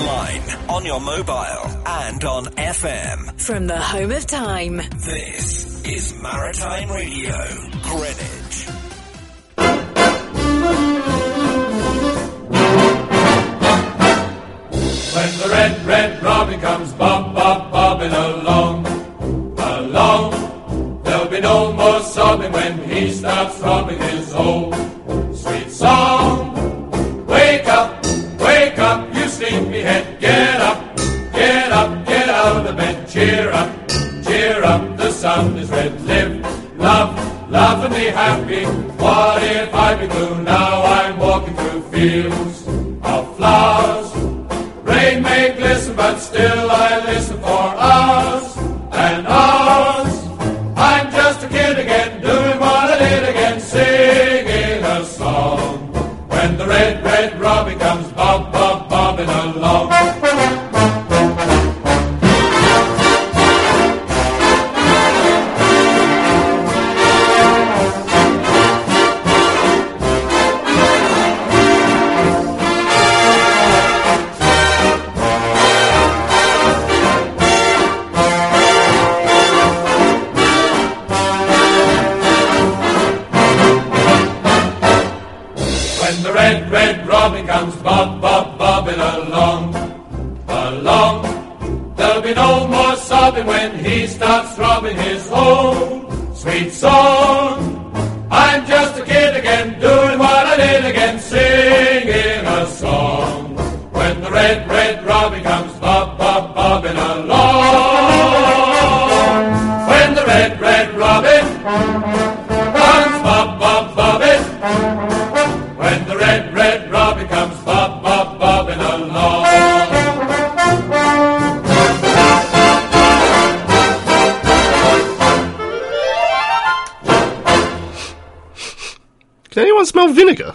Online, on your mobile, and on FM. From the home of time. This is Maritime Radio, Greenwich. When the red, red robin comes bob, bob, bobbing along, along, there'll be no more sobbing when he starts throbbing his old sweet song. Wake up, wake you sleepyhead, get up, get up, get out of the bed, cheer up, cheer up, the sun is red, live, love, love and be happy. What if I be blue? Now I'm walking through fields of flowers. Rain may glisten, but still I listen for us sobbing when he starts throbbing his whole sweet song. I'm just a kid again, doing what I did again, singing a song. When the red, red robin comes bob, bob, bobbing along. Vinegar?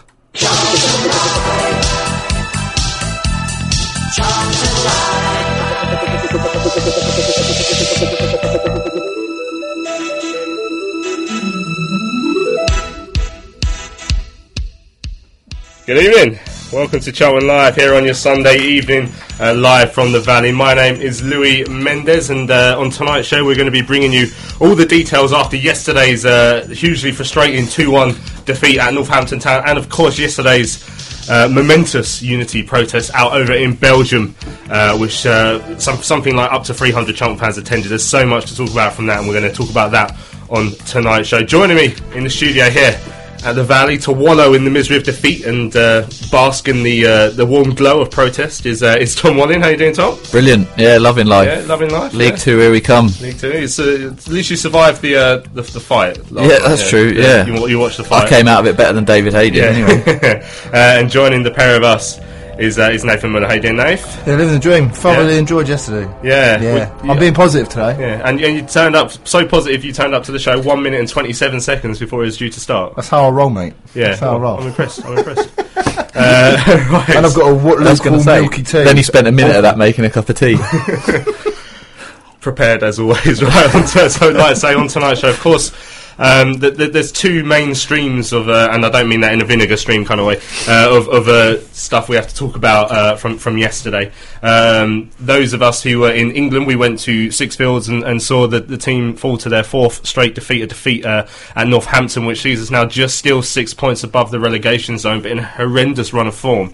Good evening. Welcome to Charlton Live here on your Sunday evening, uh, live from the Valley. My name is Louis Mendez, and uh, on tonight's show, we're going to be bringing you all the details after yesterday's uh, hugely frustrating 2 1 defeat at Northampton Town, and of course, yesterday's uh, momentous unity protest out over in Belgium, uh, which uh, some, something like up to 300 Chunk fans attended. There's so much to talk about from that, and we're going to talk about that on tonight's show. Joining me in the studio here at the Valley to wallow in the misery of defeat and uh, bask in the uh, the warm glow of protest is uh, is Tom Walling. How you doing, Tom? Brilliant. Yeah, loving life. Yeah, loving life. League yeah. Two, here we come. League Two. It's, uh, at least you survived the uh, the, the fight. Yeah, night, that's true, yeah. you, you watched the fight. I came out of it better than David Hayden anyway. uh, and joining the pair of us is uh, is Nathan Muller. How you doing, Nath? Yeah, living the dream. Thoroughly Yeah. enjoyed yesterday. Yeah, Yeah, We- I'm being positive today. Yeah, and, and you turned up so positive. You turned up to the show one minute and twenty seven seconds before it was due to start. That's how I roll, mate. Yeah, That's how I roll. I'm impressed. I'm impressed. uh, right. And I've got a what I was going local to say. milky tea. Then he spent a minute of that making a cup of tea. prepared as always, right? On to, so, like I say, on tonight's show, of course, um, th- th- there's two main streams of, uh, and I don't mean that in a vinegar stream kind of way, uh, of, of uh, stuff we have to talk about uh, from from yesterday. Um, those of us who were in England, we went to Sixfields and, and saw the, the team fall to their fourth straight defeat, a defeat uh, at Northampton, which sees us now just still six points above the relegation zone, but in a horrendous run of form.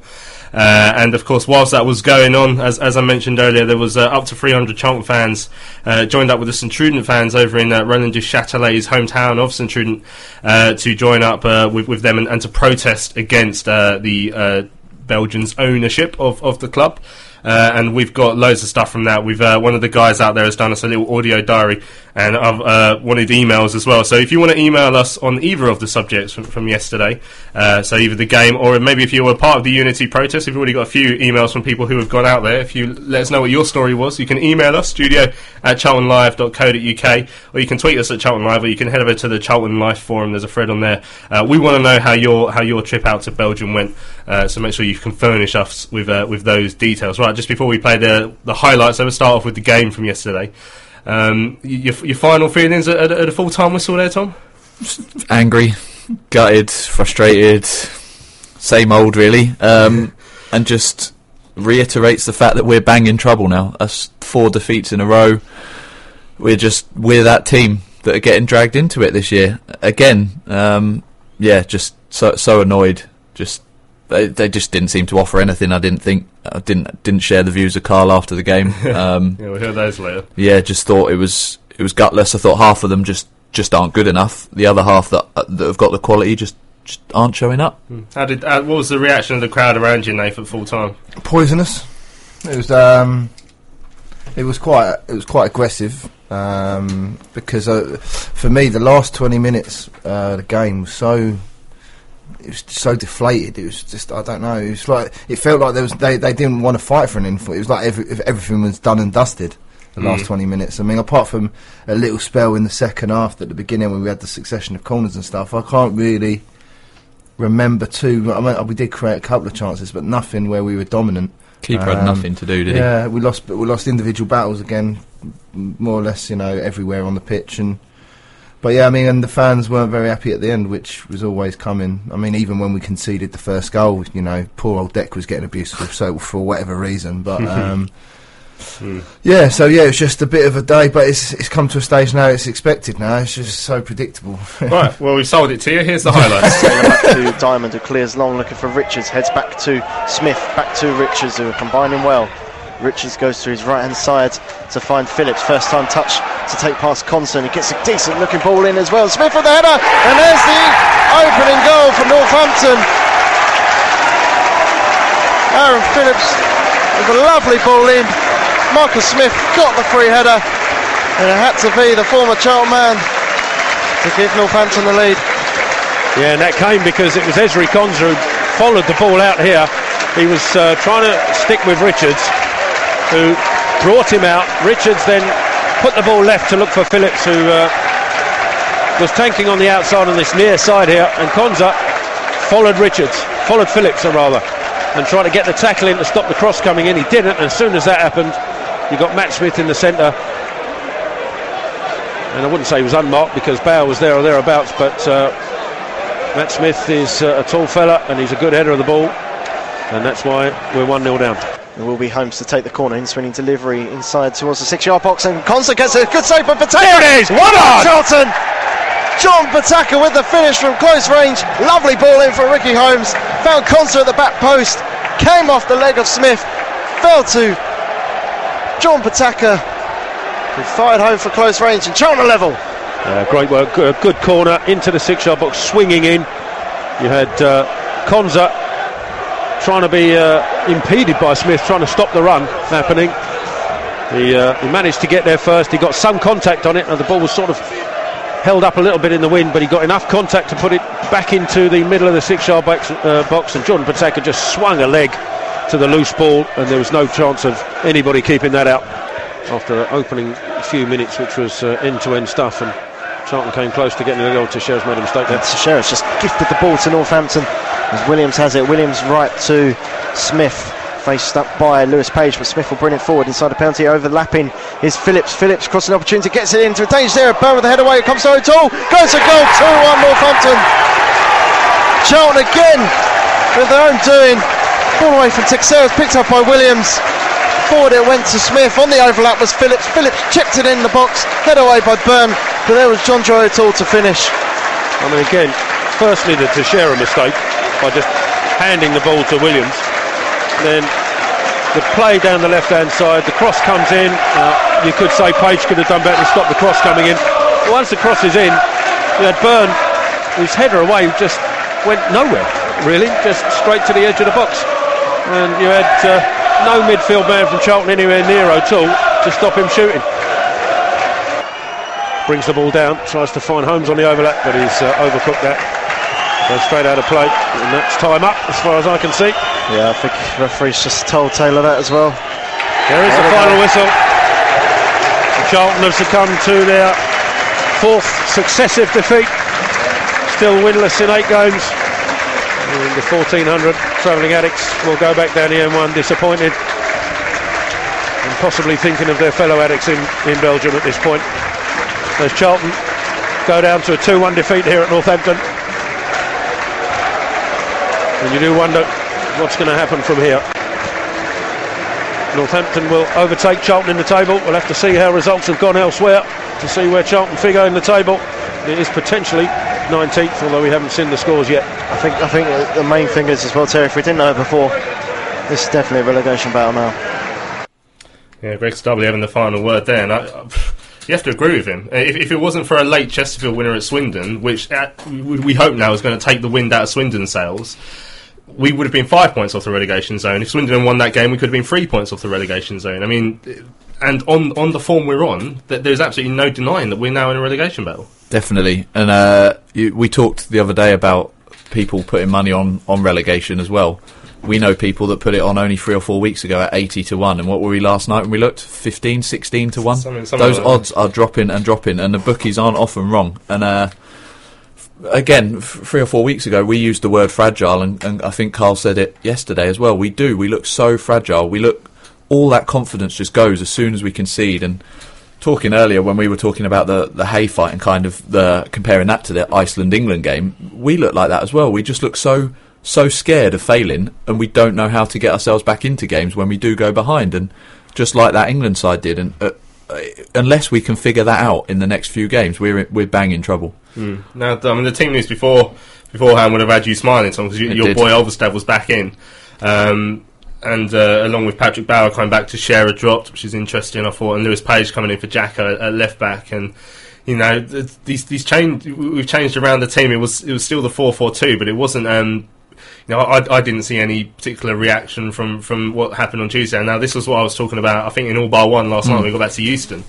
Uh, and of course, whilst that was going on, as, as I mentioned earlier, there was uh, up to 300 Chunk fans uh, joined up with the Sint-Truiden fans over in uh, Roland Duchâtelet's hometown of Sint-Truiden uh, to join up uh, with, with them and, and to protest against the Belgians' ownership of, of the club. Uh, and we've got loads of stuff from that. We've uh, one of the guys out there has done us a little audio diary, and I've uh, wanted emails as well. So if you want to email us on either of the subjects from, from yesterday, uh, so either the game or maybe if you were part of the Unity protest, we've already got a few emails from people who have gone out there. If you let us know what your story was, you can email us studio at charltonlive.co.uk, or you can tweet us at Charlton Live, or you can head over to the Charlton Life forum. There's a thread on there. Uh, we want to know how your how your trip out to Belgium went, uh, so make sure you can furnish us with uh, with those details. Right, just before we play the the highlights, let's start off with the game from yesterday. Um, your, your final feelings at, at, at a full time whistle there, Tom? Angry, gutted, frustrated, same old really, um, and just reiterates the fact that we're banging trouble now. Us four defeats in a row. We're just we're that team that are getting dragged into it this year again. Um, yeah, just so so annoyed. Just they, they just didn't seem to offer anything. I didn't think I didn't didn't share the views of Karl after the game. Um, Yeah, we'll hear those later. yeah, just thought it was it was gutless. I thought half of them just just aren't good enough. The other half that uh, that have got the quality just just aren't showing up. How did uh, what was the reaction of the crowd around you, Nathan, at full time? Poisonous. It was um, it was quite it was quite aggressive um, because uh, for me the last twenty minutes uh, the game was so it was so deflated. It was just I don't know. It was like it felt like there was they, they didn't want to fight for an info. It was like every, if everything was done and dusted. The last Mm. twenty minutes. I mean, apart from a little spell in the second half at the beginning when we had the succession of corners and stuff, I can't really remember too. I mean, we did create a couple of chances, but nothing where we were dominant. Keeper had Um, nothing to do, did he? Yeah, we lost, but we lost individual battles again, more or less, you know, everywhere on the pitch. And but yeah, I mean, and the fans weren't very happy at the end, which was always coming. I mean, even when we conceded the first goal, you know, poor old Deck was getting abused for, so for whatever reason. But um, yeah, so yeah, it's just a bit of a day, but it's it's come to a stage now. It's expected now. It's just so predictable. right, well, we sold it to you. Here's the highlights. Taylor back to Diamond, who clears long, looking for Richards. Heads back to Smith, back to Richards, who are combining well. Richards goes to his right hand side to find Phillips. First time touch to take past Konsa. He gets a decent looking ball in as well. Smith with the header, and there's the opening goal for Northampton. Aaron Phillips with a lovely ball in. Marcus Smith got the free header, and it had to be the former Charlton man to give Northampton the lead. Yeah, and that came because it was Ezri Konsa who followed the ball out here. He was uh, trying to stick with Richards, who brought him out. Richards then put the ball left to look for Phillips, who uh, was tanking on the outside on this near side here, and Konsa followed Richards, followed Phillips uh, rather, and tried to get the tackle in to stop the cross coming in. He didn't, and as soon as that happened, you got Matt Smith in the centre. And I wouldn't say he was unmarked because Bauer was there or thereabouts, but uh, Matt Smith is uh, a tall fella and he's a good header of the ball, and that's why we're 1 0 down. It will be Holmes to take the corner in swinging delivery inside towards the six yard box and Konsa gets a good save from Botaka. There it is, one on! Charlton! John Botaka with the finish from close range. Lovely ball in for Ricky Holmes. Found Konsa at the back post. Came off the leg of Smith. Fell to John Botaka. Who fired home for close range and Charlton level. Uh, great work, good, good corner into the six yard box, swinging in. You had uh, Konsa trying to be uh, impeded by Smith, trying to stop the run happening. He, uh, he managed to get there first. He got some contact on it, and the ball was sort of held up a little bit in the wind, but he got enough contact to put it back into the middle of the six-yard box, uh, box and Jordan Botaka just swung a leg to the loose ball, and there was no chance of anybody keeping that out after the opening few minutes, which was uh, end-to-end stuff, and Charlton came close to getting the goal. Teixeira's made a mistake there. Teixeira's just gifted the ball to Northampton as Williams has it. Williams right to Smith. Faced up by Lewis Page, but Smith will bring it forward inside the penalty. Overlapping is Phillips. Phillips crossing opportunity, gets it into a danger there. Byrne with the head away. It comes to O'Toole. Goes to goal. 2 1 Northampton. Charlton again with their own doing. Ball away from Teixeira, picked up by Williams. Forward it went to Smith. On the overlap was Phillips. Phillips chipped it in the box. Head away by Byrne. But there was John Joe O'Toole to finish. I mean, again, firstly the Teixeira mistake by just handing the ball to Williams. Then the play down the left-hand side, the cross comes in. Uh, you could say Page could have done better to stop the cross coming in. But once the cross is in, you had Byrne, whose header away just went nowhere, really, just straight to the edge of the box. and you had uh, no midfield man from Charlton anywhere near at all to stop him shooting. Brings the ball down, tries to find Holmes on the overlap, but he's uh, overcooked that. Goes straight out of play, and that's time up as far as I can see. Yeah, I think referee's just told Taylor that as well. There is the final whistle. Charlton have succumbed to their fourth successive defeat. Still winless in eight games. And the 1400 travelling addicts will go back down the M1 disappointed and possibly thinking of their fellow addicts in, in Belgium at this point. As Charlton go down to a 2 1 defeat here at Northampton. And you do wonder what's going to happen from here. Northampton will overtake Charlton in the table. We'll have to see how results have gone elsewhere to see where Charlton figure in the table. It is potentially 19th, although we haven't seen the scores yet. I think I think the main thing is as well, Terry. If we didn't know it before, this is definitely a relegation battle now. Yeah, Greg Stubbley having the final word there. And I, I, you have to agree with him. If, if, it wasn't for a late Chesterfield winner at Swindon, which uh, we, we hope now is going to take the wind out of Swindon's sails, we would have been five points off the relegation zone. If Swindon won that game, we could have been three points off the relegation zone. I mean, and on on the form we're on, that there's absolutely no denying that we're now in a relegation battle. Definitely, and uh, you, we talked the other day about people putting money on on relegation as well. We know people that put it on only three or four weeks ago at 80 to 1. And what were we last night when we looked? 15, 16 to 1? Something- something Those like that. odds are dropping and dropping, and the bookies aren't often wrong. And uh, again, f- three or four weeks ago, we used the word fragile, and, and I think Karl said it yesterday as well. We do. We look so fragile. We look. All that confidence just goes as soon as we concede. And talking earlier when we were talking about the the hay fight and kind of the comparing that to the Iceland England game, we look like that as well. We just look so so scared of failing, and we don't know how to get ourselves back into games when we do go behind. And just like that England side did, and uh, unless we can figure that out in the next few games, we're we're banging trouble. Now, I mean, the team news before beforehand would have had you smiling, Tom, because you, your did. boy Overstad was back in, um, and uh, along with Patrick Bauer coming back to share a dropped, which is interesting. I thought, and Lewis Page coming in for Jacko at, at left back, and you know these these change we've changed around the team. It was it was still the four four two, but it wasn't. Um, you know, I, I didn't see any particular reaction from, from what happened on Tuesday. Now, this was what I was talking about. I think in all bar one last hmm. night. when We got back to Euston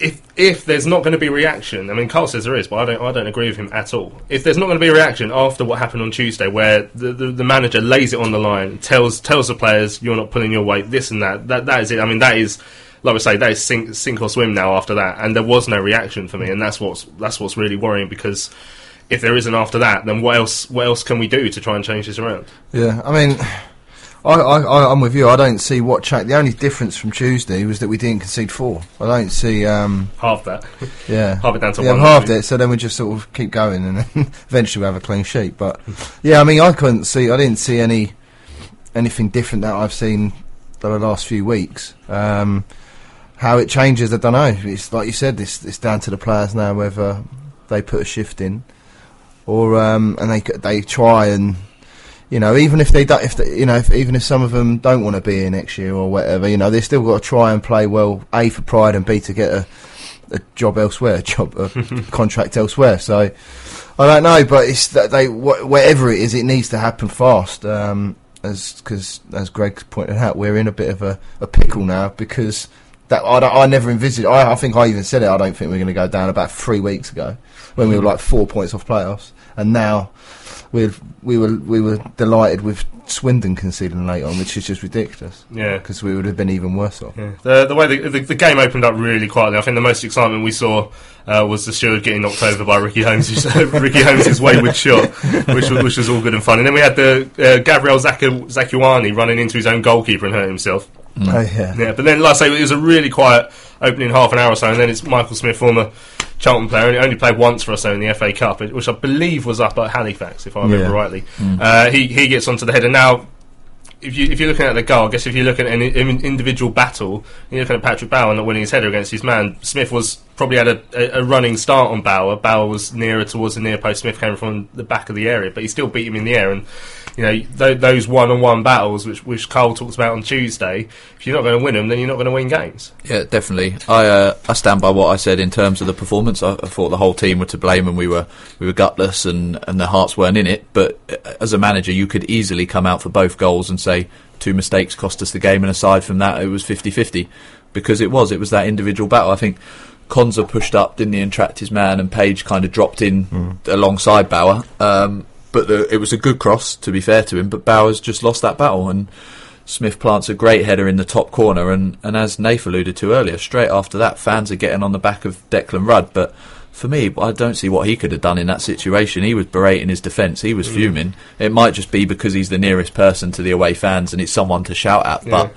if if there's not going to be reaction, I mean, Karl says there is, but I don't I don't agree with him at all. If there's not going to be a reaction after what happened on Tuesday, where the, the, the manager lays it on the line, tells tells the players you're not pulling your weight, this and that, that that is it. I mean, that is like I say, that is sink sink or swim now. After that, and there was no reaction for me, and that's what's that's what's really worrying because. If there isn't after that, then what else? What else can we do to try and change this around? Yeah, I mean, I, I, I'm with you. I don't see what cha- The only difference from Tuesday was that we didn't concede four. I don't see. Um, Half that. yeah, Halve it down to yeah, one, halved maybe. it. So then we just sort of keep going, and eventually we have a clean sheet. But yeah, I mean, I couldn't see. I didn't see any anything different that I've seen the last few weeks. Um, how it changes, I don't know. It's like you said. It's, it's down to the players now whether they put a shift in, or um, and they they try and you know even if they don't, if they, you know if, even if some of them don't want to be here next year or whatever, you know they still got to try and play well. A for pride and B to get a a job elsewhere, a job a contract elsewhere. So I don't know, but it's that they wh- whatever it is, it needs to happen fast. Um, as because as Greg pointed out, we're in a bit of a, a pickle now because that I, I never envisaged. I, I think I even said it. I don't think we're going to go down about three weeks ago when we were like four points off playoffs, and now we we were we were delighted with Swindon conceding late on, which is just ridiculous. Yeah. because we would have been even worse off. Yeah. The, the way the, the, the game opened up really quietly, I think the most excitement we saw uh, was the steward getting knocked over by Ricky Holmes' Ricky Holmes' wayward shot, which was, which was all good and fun. And then we had the uh, Gabriel Zaku- Zakuani running into his own goalkeeper and hurt himself. Oh yeah. Yeah, but then, like I say, it was a really quiet opening half an hour or so, and then it's Michael Smith, former Charlton player, and he only played once for us though in the FA Cup, which I believe was up at Halifax, if I remember Yeah. rightly. Uh, he he gets onto the header now. If you if you're looking at the goal, I guess if you're looking at an in- individual battle, you're looking at Patrick Bowen not winning his header against his man. Smith was probably had a, a, running start on Bauer. Bauer was nearer towards the near post. Smith came from the back of the area, but he still beat him in the air. And you know th- those one-on-one battles, which which Karl talks about on Tuesday. If you're not going to win them, then you're not going to win games. Yeah, definitely. I uh, I stand by what I said in terms of the performance. I, I thought the whole team were to blame, and we were we were gutless, and and their hearts weren't in it. But uh, as a manager, you could easily come out for both goals and say two mistakes cost us the game, and aside from that, it was 50-50 because it was it was that individual battle. I think. Konsa pushed up, didn't he, and tracked his man, and Page kind of dropped in alongside Bauer. Um, but the, it was a good cross, to be fair to him. But Bauer's just lost that battle, and Smith plants a great header in the top corner. And, and as Nath alluded to earlier, straight after that, fans are getting on the back of Declan Rudd. But for me, I don't see what he could have done in that situation. He was berating his defence. He was fuming. It might just be because he's the nearest person to the away fans, and it's someone to shout at. But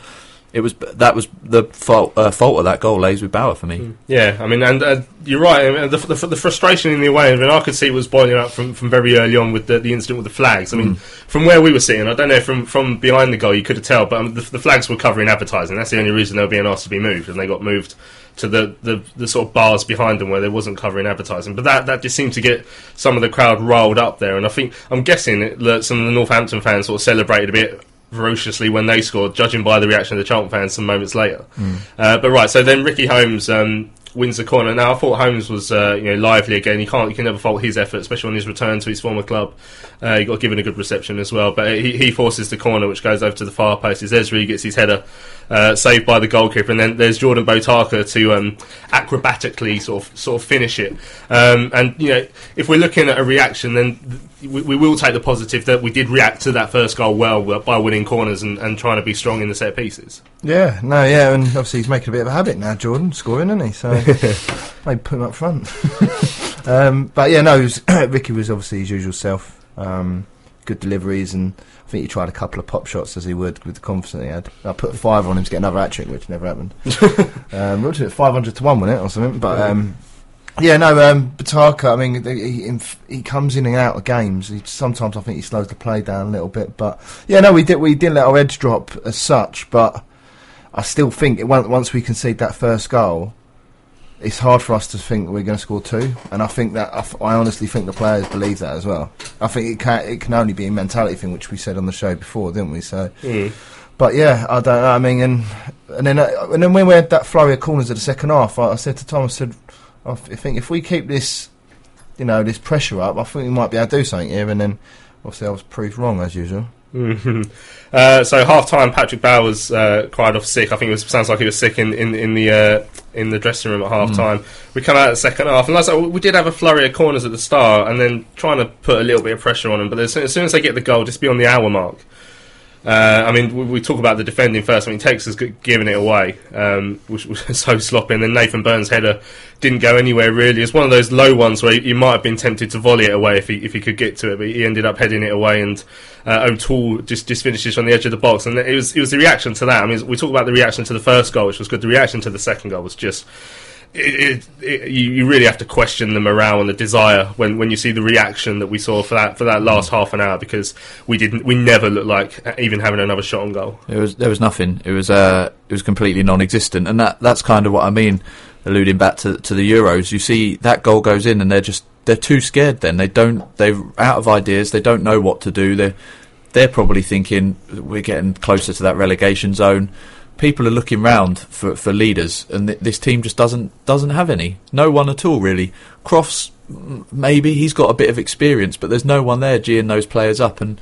it was that was the fault, uh, fault of that goal lays with Bauer for me. Yeah, I mean, and uh, you're right. I mean, the, the, the frustration in the away, I mean, I could see it was boiling up from, from very early on with the, the incident with the flags. I mean, from where we were sitting, I don't know from from behind the goal, you could have tell, but um, the, the flags were covering advertising. That's the only reason they were being asked to be moved, and they got moved to the, the, the sort of bars behind them where they wasn't covering advertising. But that, that just seemed to get some of the crowd riled up there, and I think I'm guessing that some of the Northampton fans sort of celebrated a bit ferociously when they scored, judging by the reaction of the Charlton fans some moments later. Uh, but right, so then Ricky Holmes um, wins the corner. Now I thought Holmes was uh, you know lively again. You can't you can never fault his effort, especially on his return to his former club. Uh, he got given a good reception as well, but he, he forces the corner, which goes over to the far post. As Ezri gets his header uh, saved by the goalkeeper, and then there's Jordan Botaka to um, acrobatically sort of sort of finish it. Um, and you know, if we're looking at a reaction, then th- we, we will take the positive that we did react to that first goal well by winning corners and, and trying to be strong in the set pieces. Yeah, no, yeah, and obviously he's making a bit of a habit now, Jordan, scoring, isn't he? So maybe put him up front. um, but yeah, no, was, Ricky was obviously his usual self. Um, good deliveries, and I think he tried a couple of pop shots as he would with the confidence he had. I put a five on him to get another hat trick, which never happened. um, what was it, 500 to 1, wasn't it, or something? But um, yeah, no, um, Botaka, I mean, he, he comes in and out of games. He, sometimes I think he slows the play down a little bit. But yeah, no, we did we did let our edge drop as such, but I still think it, once we concede that first goal, it's hard for us to think we're going to score two. And I think that I honestly think the players believe that as well. I think it can it can only be a mentality thing, which we said on the show before, didn't we? So. But yeah, I don't know. I mean, and and then uh, and then when we had that flurry of corners at the second half, I, I said to Tom, I said, I think if we keep this, you know, this pressure up, I think we might be able to do something here. And then obviously I was proved wrong as usual. Mhm. Uh, so half time, Patrick Bowers uh, cried off sick. I think it was, sounds like he was sick in in, in the uh, in the dressing room at half time. We come out at the second half, and like I said, we did have a flurry of corners at the start, and then trying to put a little bit of pressure on them. But as soon as, soon as they get the goal, just be on the hour mark. Uh, I mean, we, we talk about the defending first. I mean, Tex has g- given it away, um, which was so sloppy. And then Nathan Byrne's header didn't go anywhere really. It's one of those low ones where you might have been tempted to volley it away if he if he could get to it, but he ended up heading it away. And uh, O'Toole just just finishes on the edge of the box. And it was it was the reaction to that. I mean, we talk about the reaction to the first goal, which was good. The reaction to the second goal was just. It, it, it, you, you really have to question the morale and the desire when, when you see the reaction that we saw for that for that last half an hour because we didn't we never looked like even having another shot on goal. It was there was nothing. It was uh, it was completely non-existent, and that that's kind of what I mean. Alluding back to to the Euros, you see that goal goes in, and they're just they're too scared. Then they don't they're out of ideas. They don't know what to do. They're they're probably thinking we're getting closer to that relegation zone. People are looking round for for leaders, and th- this team just doesn't doesn't have any. No one at all really. Crofts maybe he's got a bit of experience, but there's no one there geeing those players up and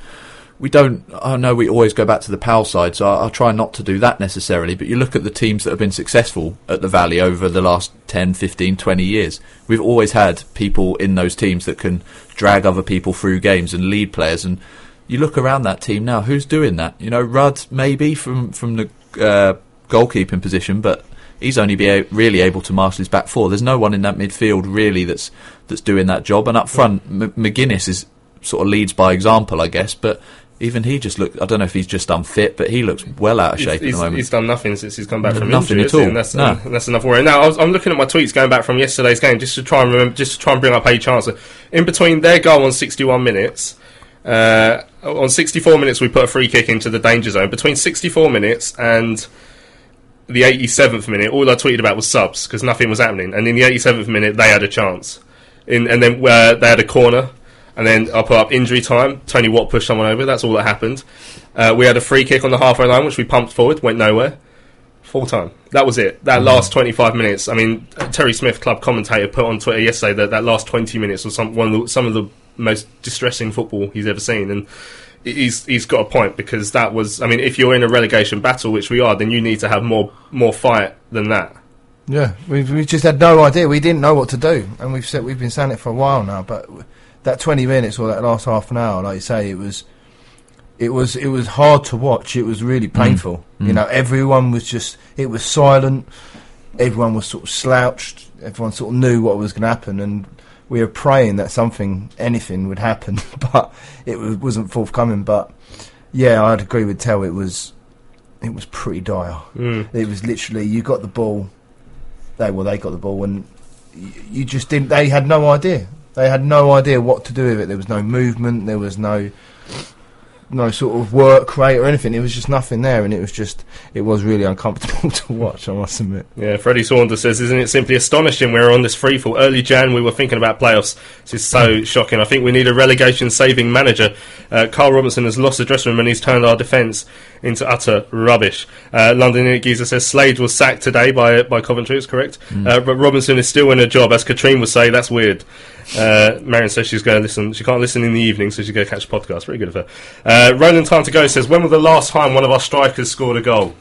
we don't. I know we always go back to the PAL side, so I, I try not to do that necessarily. But you look at the teams that have been successful at the Valley over the last 10, 15, 20 years. We've always had people in those teams that can drag other people through games and lead players. And you look around that team now, who's doing that? You know, Rudd maybe from from the uh, goalkeeping position, but he's only be a- really able to marshal his back four. There's no one in that midfield really that's that's doing that job. And up front, M- Magennis is sort of leads by example, I guess, but. Even he just looked. I don't know if he's just unfit, but he looks well out of shape he's, at the moment. he's done nothing since he's come back from Nothing injury, at all. And that's, No. that's enough worry. Now I was, I'm looking at my tweets going back from yesterday's game just to try and remember, just to try and bring up a chance. In between their goal on 61 minutes, uh, on 64 minutes we put a free kick into the danger zone. Between 64 minutes and the 87th minute, all I tweeted about was subs because nothing was happening. And in the 87th minute, they had a chance. In, and then uh, they had a corner. And then I put up injury time. Tony Watt pushed someone over. That's all that happened. Uh, we had a free kick on the halfway line, which we pumped forward, went nowhere. Full time. That was it. That last 25 minutes. I mean, Terry Smith, club commentator, put on Twitter yesterday that that last 20 minutes was some one of the, some of the most distressing football he's ever seen. And he's he's got a point because that was. I mean, if you're in a relegation battle, which we are, then you need to have more more fight than that. Yeah, we we just had no idea. We didn't know what to do, and we've said we've been saying it for a while now. But that twenty minutes or that last half an hour, like you say, it was, it was it was hard to watch. It was really mm. painful. You mm. know, everyone was just it was silent. Everyone was sort of slouched. Everyone sort of knew what was going to happen, and we were praying that something, anything, would happen. But it was, wasn't forthcoming. But yeah, I'd agree with Tell. It was, it was pretty dire. Hmm. It was literally you got the ball they well they got the ball and you just didn't they had no idea they had no idea what to do with it there was no movement there was no no sort of work rate or anything it was just nothing there and it was just it was really uncomfortable to watch i must admit Yeah, Freddie Saunders says, "Isn't it simply astonishing? We're on this free fall. Early Jan, we were thinking about playoffs. This is so shocking. I think we need a relegation-saving manager. Uh, Karl Robinson has lost the dressing room and he's turned our defence into utter rubbish." Uh, London Unit Geezer says, "Slade was sacked today by by Coventry. It's correct, uh, but Robinson is still in a job. As Katrine would say, that's weird." Uh, Marion says she's going to listen. She can't listen in the evening, so she's going to catch the podcast. Very good of her. Uh, Roland Time to Go says, "When was the last time one of our strikers scored a goal?"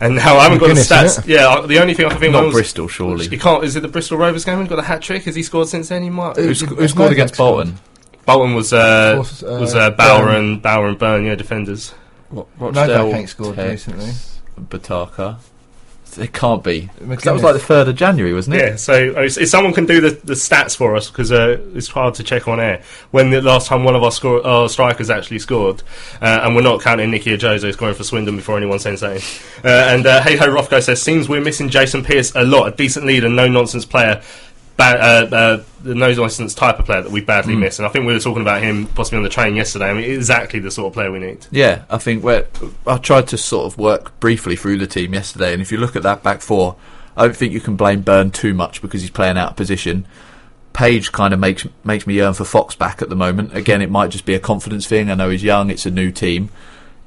And now I haven't got the stats. Yeah, uh, the only thing I can think Not of was- Bristol, surely. He can't. Is it the Bristol Rovers game? He got a hat trick. Has he scored since then? He might. Who- Who, Who- sc- who- who scored against Novak Bolton? Bolton was uh, Force- uh, was uh, Bauer Byrne. and Bauer and Byrne, yeah, defenders. What, Novak Rochdale, ain't scored Tex, recently. Botaka. It can't be. That was like the third of January, wasn't it? Yeah. So if someone can do the, the stats for us, because uh, it's hard to check on air. When the last time one of our, score, our strikers actually scored, uh, and we're not counting Nicky Ajose scoring for Swindon before anyone says anything. Uh, and uh, Hey Ho Rothko says, seems we're missing Jason Pearce a lot. A decent leader, no nonsense player. Ba- uh, uh, the no nonsense type of player that we badly miss, and I think we were talking about him possibly on the train yesterday. I mean, exactly the sort of player we need. Yeah, I think where I tried to sort of work briefly through the team yesterday, and if you look at that back four, I don't think you can blame Byrne too much because he's playing out of position. Page kind of makes makes me yearn for Fox back at the moment. Again, it might just be a confidence thing. I know he's young; it's a new team.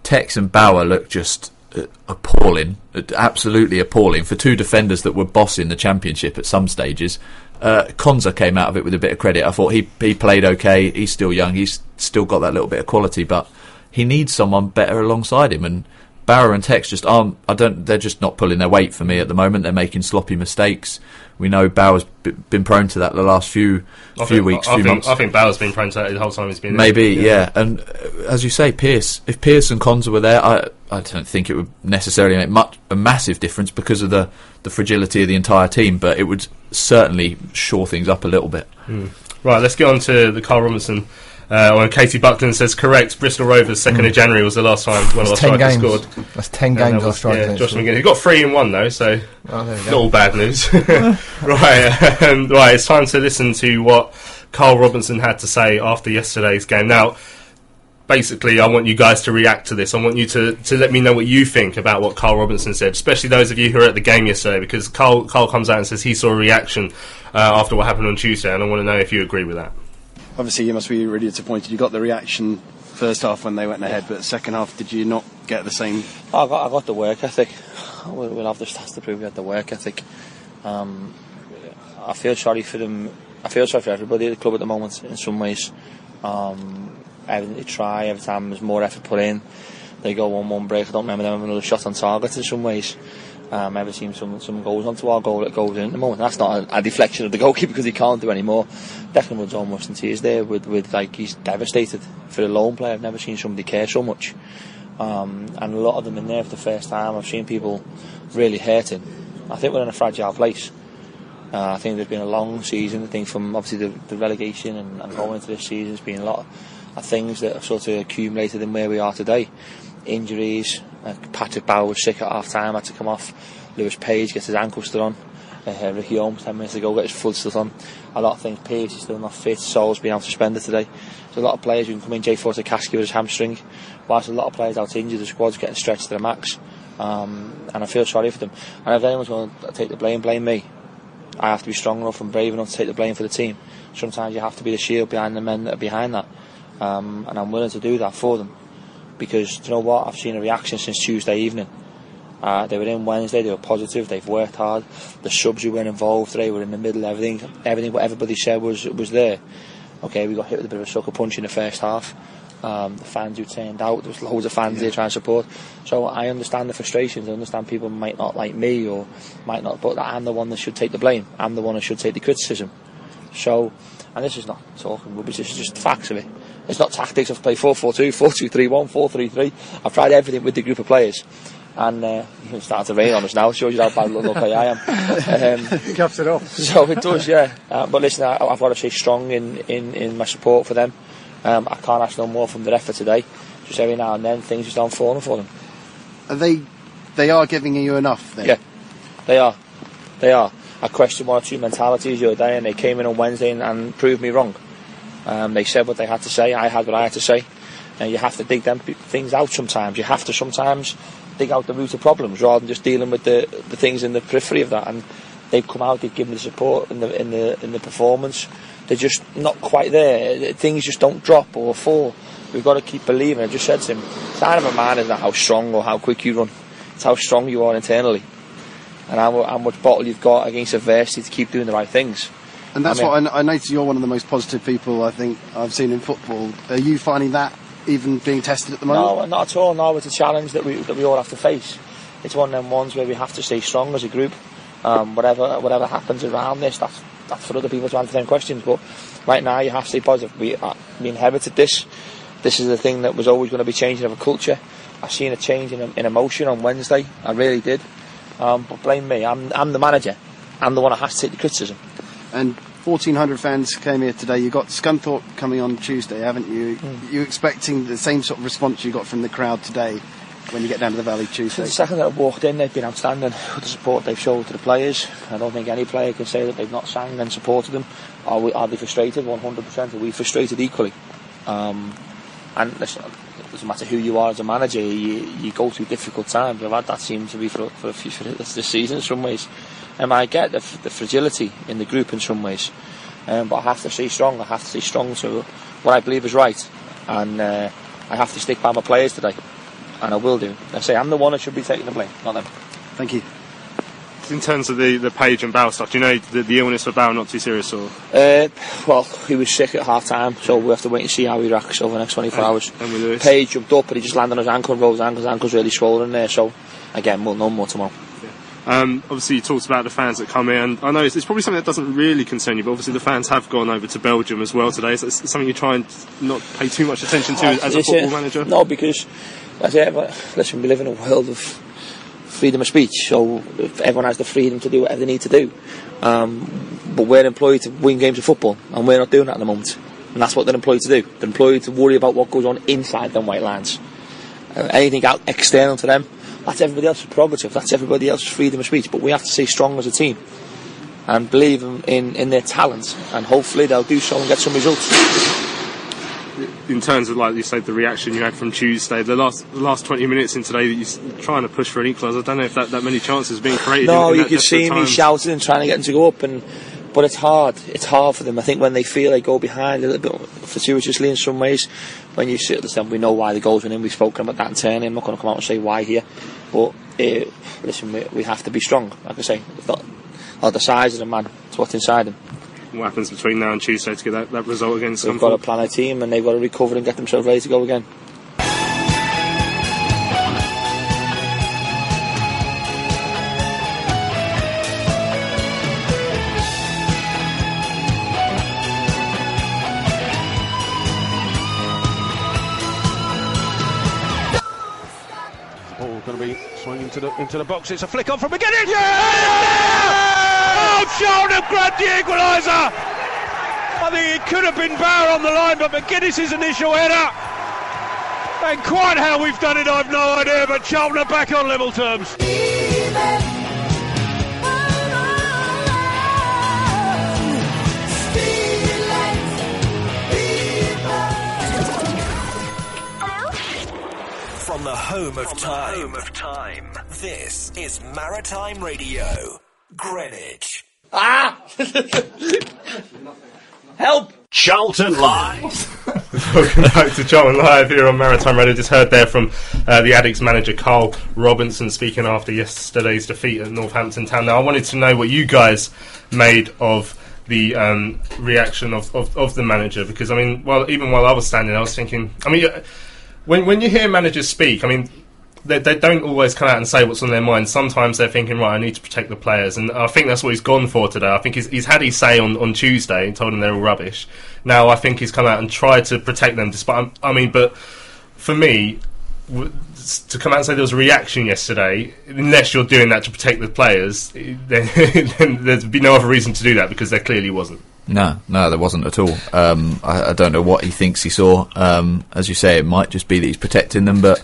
Tex and Bauer look just uh, appalling, absolutely appalling for two defenders that were bossing the championship at some stages. Uh, Konsa came out of it with a bit of credit. I thought he he played okay. He's still young. He's still got that little bit of quality, but he needs someone better alongside him. And Barrow and Tex just aren't. I don't. They're just not pulling their weight for me at the moment. They're making sloppy mistakes. We know Bauer's b- been prone to that the last few I few think, weeks, I, few think, months. I think Bauer's been prone to that the whole time he's been there. Maybe, yeah. And uh, as you say, Pearce. If Pearce and Konsa were there, I I don't think it would necessarily make much a massive difference because of the the fragility of the entire team. But it would certainly shore things up a little bit. Right, let's get on to the Karl Robinson. Uh, Katie Buckland says correct, Bristol Rovers second of January was the last time one of our strikers games. scored. That's ten And games I was, strike yeah, Josh them. McGinn. He got three in one though, so Oh, not all bad news. right, um, right. It's time to listen to what Karl Robinson had to say after yesterday's game. Now, basically, I want you guys to react to this. I want you to, to let me know what you think about what Karl Robinson said, especially those of you who were at the game yesterday, because Karl Karl comes out and says he saw a reaction uh, after what happened on Tuesday, and I want to know if you agree with that. Obviously, you must be really disappointed. You got the reaction first half when they went ahead, but second half, did you not get the same? I got, I got the work ethic. We'll, we'll have the stats to prove we had the work ethic. Um, I feel sorry for them. I feel sorry for everybody at the club at the moment in some ways. Um, everything they try, every time there's more effort put in, they go one one break. I don't remember them having another shot on target in some ways. Um, ever seen some some goals onto our goal that goes in at the moment. That's not a, a deflection of the goalkeeper because he can't do any more. Declan Rudd's almost in tears there with, with like he's devastated for a lone player. I've never seen somebody care so much. Um, and a lot of them in there for the first time. I've seen people really hurting. I think we're in a fragile place. Uh, I think there's been a long season. I think from obviously the, the relegation and, and going into this season, there's been a lot of things that have sort of accumulated in where we are today. Injuries. Uh, Patrick Bauer was sick at half time, had to come off. Lewis Page gets his ankle still on. Uh, Ricky Holmes, 10 minutes ago, got his foot still on. A lot of things. Page is still not fit. Sol's been out suspended today. There's a lot of players who can come in. J4 Takaski with his hamstring. Whilst a lot of players out injured, the squad's getting stretched to the max. um, and I feel sorry for them. And if anyone's going to take the blame, blame me. I have to be strong enough and brave enough to take the blame for the team. Sometimes you have to be the shield behind the men that are behind that, um, and I'm willing to do that for them because do you know what? I've seen a reaction since Tuesday evening. Uh, they were in Wednesday. They were positive. They've worked hard. The subs who were involved today were in the middle. Everything, everything, what everybody said was was there. Okay, we got hit with a bit of a sucker punch in the first half. Um, the fans who turned out, there was loads of fans there trying to support. So I understand the frustrations. I understand people might not like me or might not, but I'm the one that should take the blame. I'm the one that should take the criticism. So, and this is not talking rubbish. This is just the facts of it. It's not tactics. I've played 4-4-2, 4-2-3-1, 4-3-3. I've tried everything with the group of players. And uh, it's starting to rain on us now. Shows you how bad luck I am. Um, Caps it off. so it does, yeah. Uh, but listen, I, I've got to stay strong in, in, in my support for them. Um, I can't ask no more from their effort today. Just every now and then things just aren't falling for them. Are they, they are giving you enough then? Yeah, they are. They are. I questioned one or two mentalities the other day, and they came in on Wednesday and, and proved me wrong. Um, they said what they had to say. I had what I had to say. And you have to dig them things out sometimes. You have to sometimes dig out the root of problems rather than just dealing with the, the things in the periphery of that. And they've come out, they've given the support in the in the in the performance. They're just not quite there. Things just don't drop or fall. We've got to keep believing. I just said to him, the sign of a man is not how strong or how quick you run. It's how strong you are internally. And how, how much bottle you've got against adversity to keep doing the right things. And that's I mean- what I, I notice you're one of the most positive people I think I've seen in football. Are you finding that even being tested at the moment? No, not at all. No, it's a challenge that we that we all have to face. It's one of them ones where we have to stay strong as a group. Um, whatever whatever happens around this, that's that's for other people to answer them questions. But right now, you have to stay positive. We uh, we inherited this. This is the thing that was always going to be changing of a culture. I've seen a change in, in emotion on Wednesday. I really did. Um, but blame me. I'm I'm the manager. I'm the one that has to take the criticism. And 1,400 fans came here today. You've got Scunthorpe coming on Tuesday, haven't you? Hmm. You expecting the same sort of response you got from the crowd today when you get down to the Valley Tuesday? the second that I've walked in, they've been outstanding with the support they've showed to the players. I don't think any player can say that they've not sang and supported them. Are, we, are they frustrated? 100%. Are we frustrated equally? Um, and listen, it doesn't matter who you are as a manager, you, you go through difficult times. I've had that seem to be for, for, a few, for this, this season in some ways. Um, I get the, f- the fragility in the group in some ways. Um, but I have to stay strong. I have to stay strong to what I believe is right. And uh, I have to stick by my players today. And I will do. I say I'm the one that should be taking the blame, not them. Thank you. In terms of the, the Page and Bow stuff, do you know the, the illness for Bow not too serious or? Uh, well, he was sick at half time, so we have to wait and see how he reacts over the next 24 And- hours. and? Page jumped up, but he just landed on his ankle and rolled his ankle. His ankle's really swollen there, so again, we'll know more tomorrow. Um, obviously, you talked about the fans that come in. and I know it's, it's probably something that doesn't really concern you, but obviously the fans have gone over to Belgium as well today. So it's something you try and not pay too much attention to as a football manager. No, because I say, but listen, we live in a world of freedom of speech, so everyone has the freedom to do whatever they need to do. Um, but we're employed to win games of football, and we're not doing that at the moment. And that's what they're employed to do. They're employed to worry about what goes on inside them white lines. Uh, anything out external to them, that's everybody else's prerogative. That's everybody else's freedom of speech. But we have to stay strong as a team and believe in, in, in their talent, and hopefully they'll do so and get some results. in terms of like you said, the reaction you had from Tuesday, the last the last twenty minutes in today, that you're trying to push for an equaliser. I don't know if that, that many chances being created. No, in, in you can see me shouting and trying to get them to go up, and but it's hard. It's hard for them. I think when they feel they go behind a little bit fortuitously in some ways, when you sit at the stand, we know why the goals went in. We've spoken about that in turning. I'm not going to come out and say why here, but uh, listen, we, we have to be strong. Like I say, it's not, not the size of the man; it's what's inside him. What happens between now and Tuesday to get that, that result against We've got to plan a team, and they've got to recover and get themselves ready to go again. Going to be swung into the into the box. It's a flick on from beginning. Yeah! Oh, Cheltenham grabbed the equaliser. I think it could have been Bauer on the line, but Magennis's initial header. And quite how we've done it, I've no idea. But Cheltenham are back on level terms. The home of time. Home of time. This is Maritime Radio, Greenwich. Ah! Help! Charlton Live. Welcome back to Charlton Live here on Maritime Radio. Just heard there from uh, the Addicts manager Karl Robinson speaking after yesterday's defeat at Northampton Town. Now, I wanted to know what you guys made of the um, reaction of, of, of the manager because I mean, well, even while I was standing, I was thinking. I mean, when when you hear managers speak, I mean, they, they don't always come out and say what's on their mind. Sometimes they're thinking, right, I need to protect the players, and I think that's what he's gone for today. I think he's, he's had his say on, on Tuesday and told them they're all rubbish. Now I think he's come out and tried to protect them, despite. Um, I mean, but for me. To come out and say there was a reaction yesterday, unless you're doing that to protect the players, then, then there'd be no other reason to do that because there clearly wasn't. No, no, there wasn't at all. Um, I, I don't know what he thinks he saw. Um, as you say, it might just be that he's protecting them, but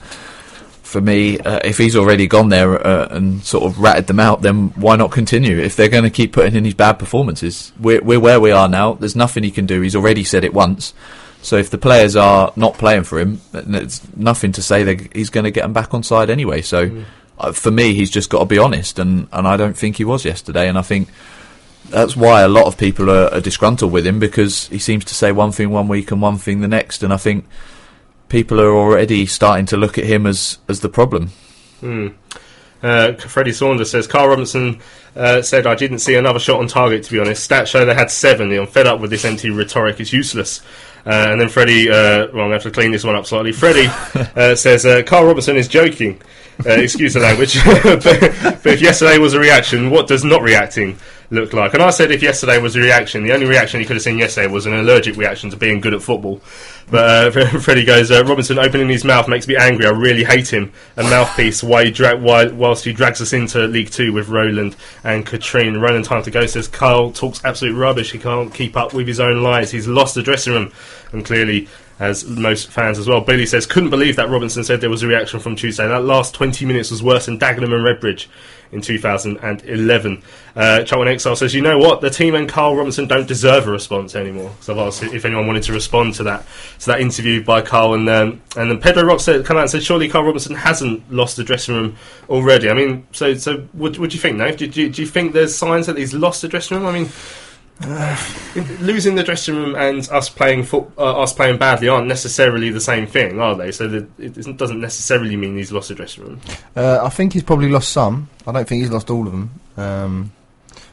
for me, uh, if he's already gone there uh, and sort of ratted them out, then why not continue? If they're going to keep putting in these bad performances, we're, we're where we are now. There's nothing he can do. He's already said it once. So if the players are not playing for him, there's nothing to say that he's going to get them back on side anyway. So uh, for me, he's just got to be honest, and, and I don't think he was yesterday. And I think that's why a lot of people are, are disgruntled with him because he seems to say one thing one week and one thing the next. And I think people are already starting to look at him as as the problem. Hmm. Uh, Freddie Saunders says Karl Robinson uh, said, "I didn't see another shot on target. To be honest, stats show they had seven. I'm fed up with this empty rhetoric. It's useless." Uh, and then Freddie, uh, well, I'm going to have to clean this one up slightly. Freddie uh, says uh, Karl Robinson is joking. Uh, excuse the language, but, but if yesterday was a reaction, what does not reacting look like? And I said if yesterday was a reaction, the only reaction he could have seen yesterday was an allergic reaction to being good at football. But uh, Freddie goes, uh, Robinson opening his mouth makes me angry. I really hate him. A mouthpiece why he dra- why, whilst he drags us into League Two with Roland and Katrien. Roland Time to Go says Kyle talks absolute rubbish. He can't keep up with his own lies. He's lost the dressing room. And clearly as most fans as well. Bailey says, couldn't believe that Robinson said there was a reaction from Tuesday. That last 20 minutes was worse than Dagenham and Redbridge in 2011. Uh, Charlton Exile says, you know what? The team and Karl Robinson don't deserve a response anymore. So I've asked if anyone wanted to respond to that to that interview by Karl. And um, and then Pedro Rock said, come out and said, surely Karl Robinson hasn't lost the dressing room already. I mean, so so what, what do you think, Nave? Do, do, do you think there's signs that he's lost the dressing room? I mean, losing the dressing room and us playing foot, uh, us playing badly aren't necessarily the same thing, are they? So that it doesn't necessarily mean he's lost the dressing room. Uh, I think he's probably lost some. I don't think he's lost all of them. Um,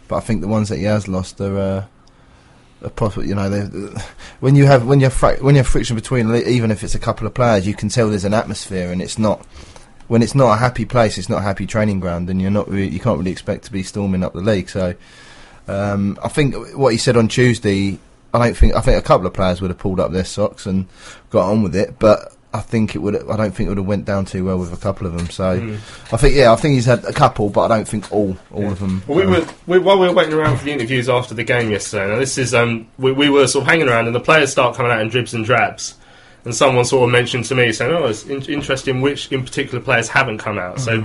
but I think the ones that he has lost are, uh, are possible. You know, they- when you have when you have fri- when you have friction between, even if it's a couple of players, you can tell there's an atmosphere, and it's not. When it's not a happy place, it's not a happy training ground, and you're not you can't really expect to be storming up the league. So, um, I think what he said on Tuesday, I don't think I think a couple of players would have pulled up their socks and got on with it, but I think it would. I don't think it would have went down too well with a couple of them. So, Mm. I think yeah, I think he's had a couple, but I don't think all all of them. Well, we um, were we, while we were waiting around for the interviews after the game yesterday. Now this is um we, we were sort of hanging around, and the players start coming out in dribs and drabs. And someone sort of mentioned to me saying, "Oh, it's in- interesting which in particular players haven't come out." So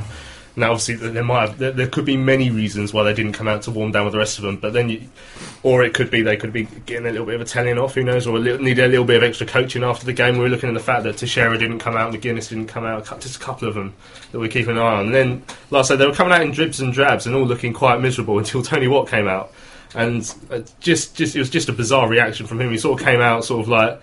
now, obviously, there might have, there, there could be many reasons why they didn't come out to warm down with the rest of them. But then, you, or it could be they could be getting a little bit of a telling off. Who knows? Or a little, need a little bit of extra coaching after the game. We were looking at the fact that Teixeira didn't come out, Magennis didn't come out. Just a couple of them that we're keeping an eye on. And then, like I said, they were coming out in dribs and drabs and all looking quite miserable until Tony Watt came out. And uh, just, just it was just a bizarre reaction from him. He sort of came out, sort of like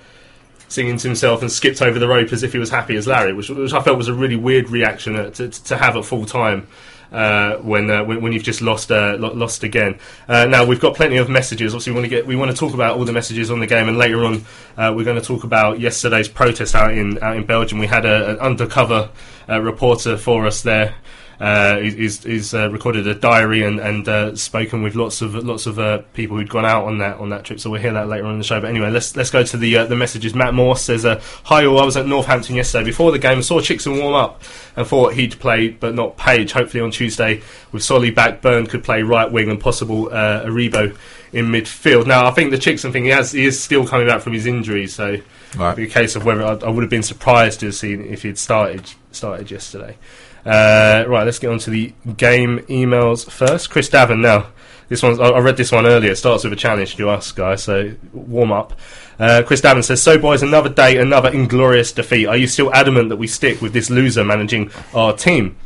singing to himself and skipped over the rope as if he was happy as Larry, which, which I felt was a really weird reaction uh, to, to have at full time. Uh, when, uh, when when you've just lost uh, lo- lost again. Uh, now we've got plenty of messages. Obviously, we want to get we want to talk about all the messages on the game, and later on uh, we're going to talk about yesterday's protest out in out in Belgium. We had a, an undercover reporter for us there. Uh, he's, he's uh, recorded a diary and, and uh, spoken with lots of lots of uh, people who'd gone out on that on that trip. So we'll hear that later on in the show. But anyway, let's let's go to the uh, the messages. Matt Morse says, uh, "Hi all, I was at Northampton yesterday before the game. Saw Chicksen warm up and thought he'd play, but not Page. Hopefully on Tuesday with Solly back, Byrne could play right wing and possible uh, Aribo in midfield. Now I think the Chicksen thing he has he is still coming back from his injury, so Right. be a case of whether I, I would have been surprised to have seen if he'd started started yesterday." Uh, right, let's get on to the game emails first. Chris Davin now This one, I I read this one earlier. It starts with a challenge to us, guys. So warm up. Uh, Chris Davin says, "So boys, another day, another inglorious defeat. Are you still adamant that we stick with this loser managing our team?"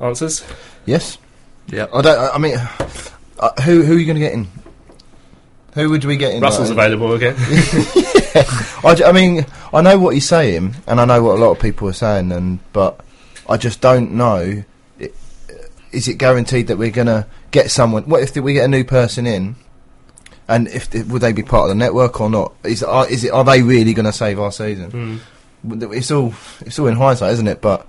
Answers. Yes. Yeah. I don't. I I mean, uh, who who are you going to get in? Who would we get in? Russell's like, available again. I mean, I know what he's saying, and I know what a lot of people are saying, and but I just don't know. Is it guaranteed that we're going to get someone? What if we get a new person in? And if would they be part of the network or not? Is are, is it are they really going to save our season? Mm. It's all it's all in hindsight, isn't it? But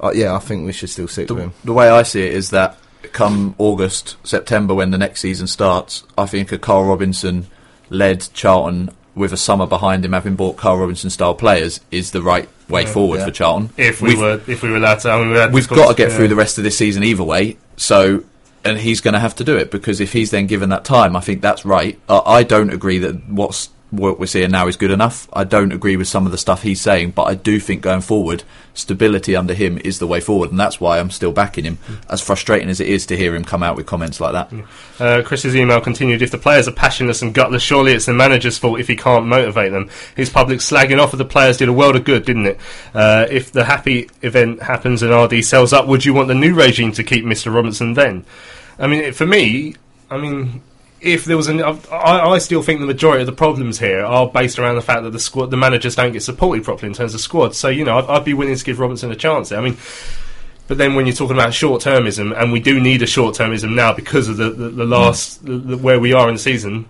uh, yeah, I think we should still stick with the, him. the way I see it is that come August, September, when the next season starts, I think a Karl Robinson led Charlton with a summer behind him, having bought Karl Robinson style players, is the right way forward yeah. for Charlton. If we We've- were, if we were allowed to, I mean, we had we've got to get yeah. through the rest of this season either way. So, and he's going to have to do it because if he's then given that time, I think that's right. Uh, I don't agree that what's what we're seeing now is good enough. I don't agree with some of the stuff he's saying, but I do think going forward, stability under him is the way forward, and that's why I'm still backing him. As frustrating as it is to hear him come out with comments like that. Uh, Chris's email continued. If the players are passionless and gutless, surely it's the manager's fault if he can't motivate them. His public slagging off of the players did a world of good, didn't it? Uh, if the happy event happens and RD sells up, would you want the new regime to keep Mr. Robinson then? I mean, for me, I mean, if there was an, I, I still think the majority of the problems here are based around the fact that the squad, the managers don't get supported properly in terms of squad. So you know, I'd, I'd be willing to give Robinson a chance there. I mean. But then, when you're talking about short termism, and we do need a short termism now because of the the, the last the, where we are in the season,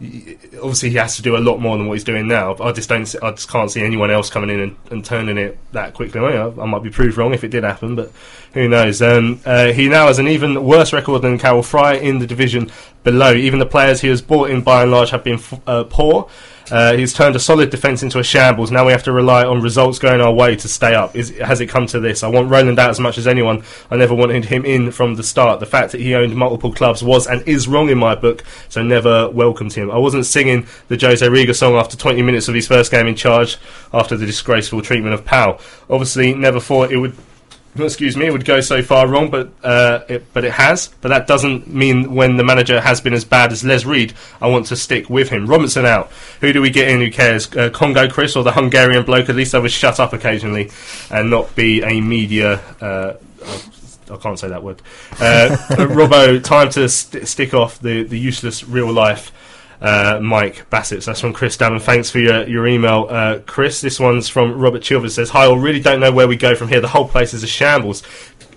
obviously he has to do a lot more than what he's doing now. I just don't, I just can't see anyone else coming in and, and turning it that quickly. I, I might be proved wrong if it did happen, but who knows? Um, uh, he now has an even worse record than Karel Fraeye in the division below. Even the players he has bought in, by and large, have been f- uh, poor. Uh, he's turned a solid defence into a shambles. Now we have to rely on results going our way to stay up. Is, has it come to this? I want Roland out as much as anyone. I never wanted him in from the start. The fact that he owned multiple clubs was and is wrong in my book, so never welcomed him. I wasn't singing the Jose Riga song after 20 minutes of his first game in charge after the disgraceful treatment of Powell. Obviously, never thought it would excuse me, it would go so far wrong, but uh, it, but it has. But that doesn't mean when the manager has been as bad as Les Reed, I want to stick with him. Robinson out. Who do we get in? Who cares? Uh, Congo Chris or the Hungarian bloke? At least I would shut up occasionally and not be a media. Uh, I can't say that word. Uh, Robbo, time to st- stick off the, the useless real life. Uh, Mike Bassett. So that's from Chris Damon. Thanks for your, your email, uh, Chris. This one's from Robert Chilvers. Says, "Hi, I really don't know where we go from here. The whole place is a shambles."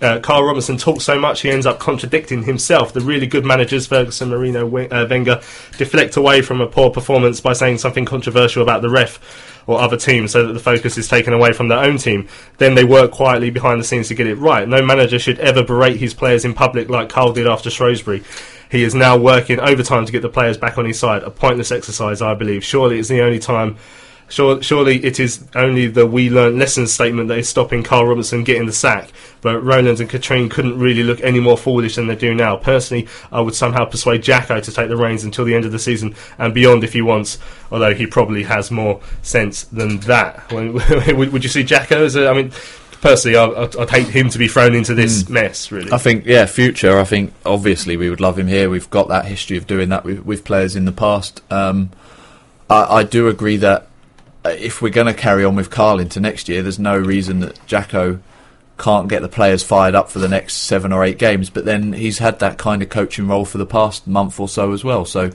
Uh, Karl Robinson talks so much he ends up contradicting himself. The really good managers, Ferguson, Mourinho, uh, Wenger, deflect away from a poor performance by saying something controversial about the ref or other teams so that the focus is taken away from their own team. Then they work quietly behind the scenes to get it right. No manager should ever berate his players in public like Karl did after Shrewsbury. He is now working overtime to get the players back on his side. A pointless exercise, I believe. Surely it's the only time. Sure, surely it is only the we learn lessons statement that is stopping Karl Robinson getting the sack. But Roland and Katrien couldn't really look any more foolish than they do now. Personally, I would somehow persuade Jacko to take the reins until the end of the season and beyond if he wants. Although he probably has more sense than that. would, you see Jacko as a? I mean, personally, I, I'd, I'd hate him to be thrown into this mess. Really, I think, yeah, future. I think obviously we would love him here. We've got that history of doing that with, with players in the past. Um, I, I do agree that uh, if we're going to carry on with Karl into next year, there's no reason that Jacko can't get the players fired up for the next seven or eight games. But then he's had that kind of coaching role for the past month or so as well. So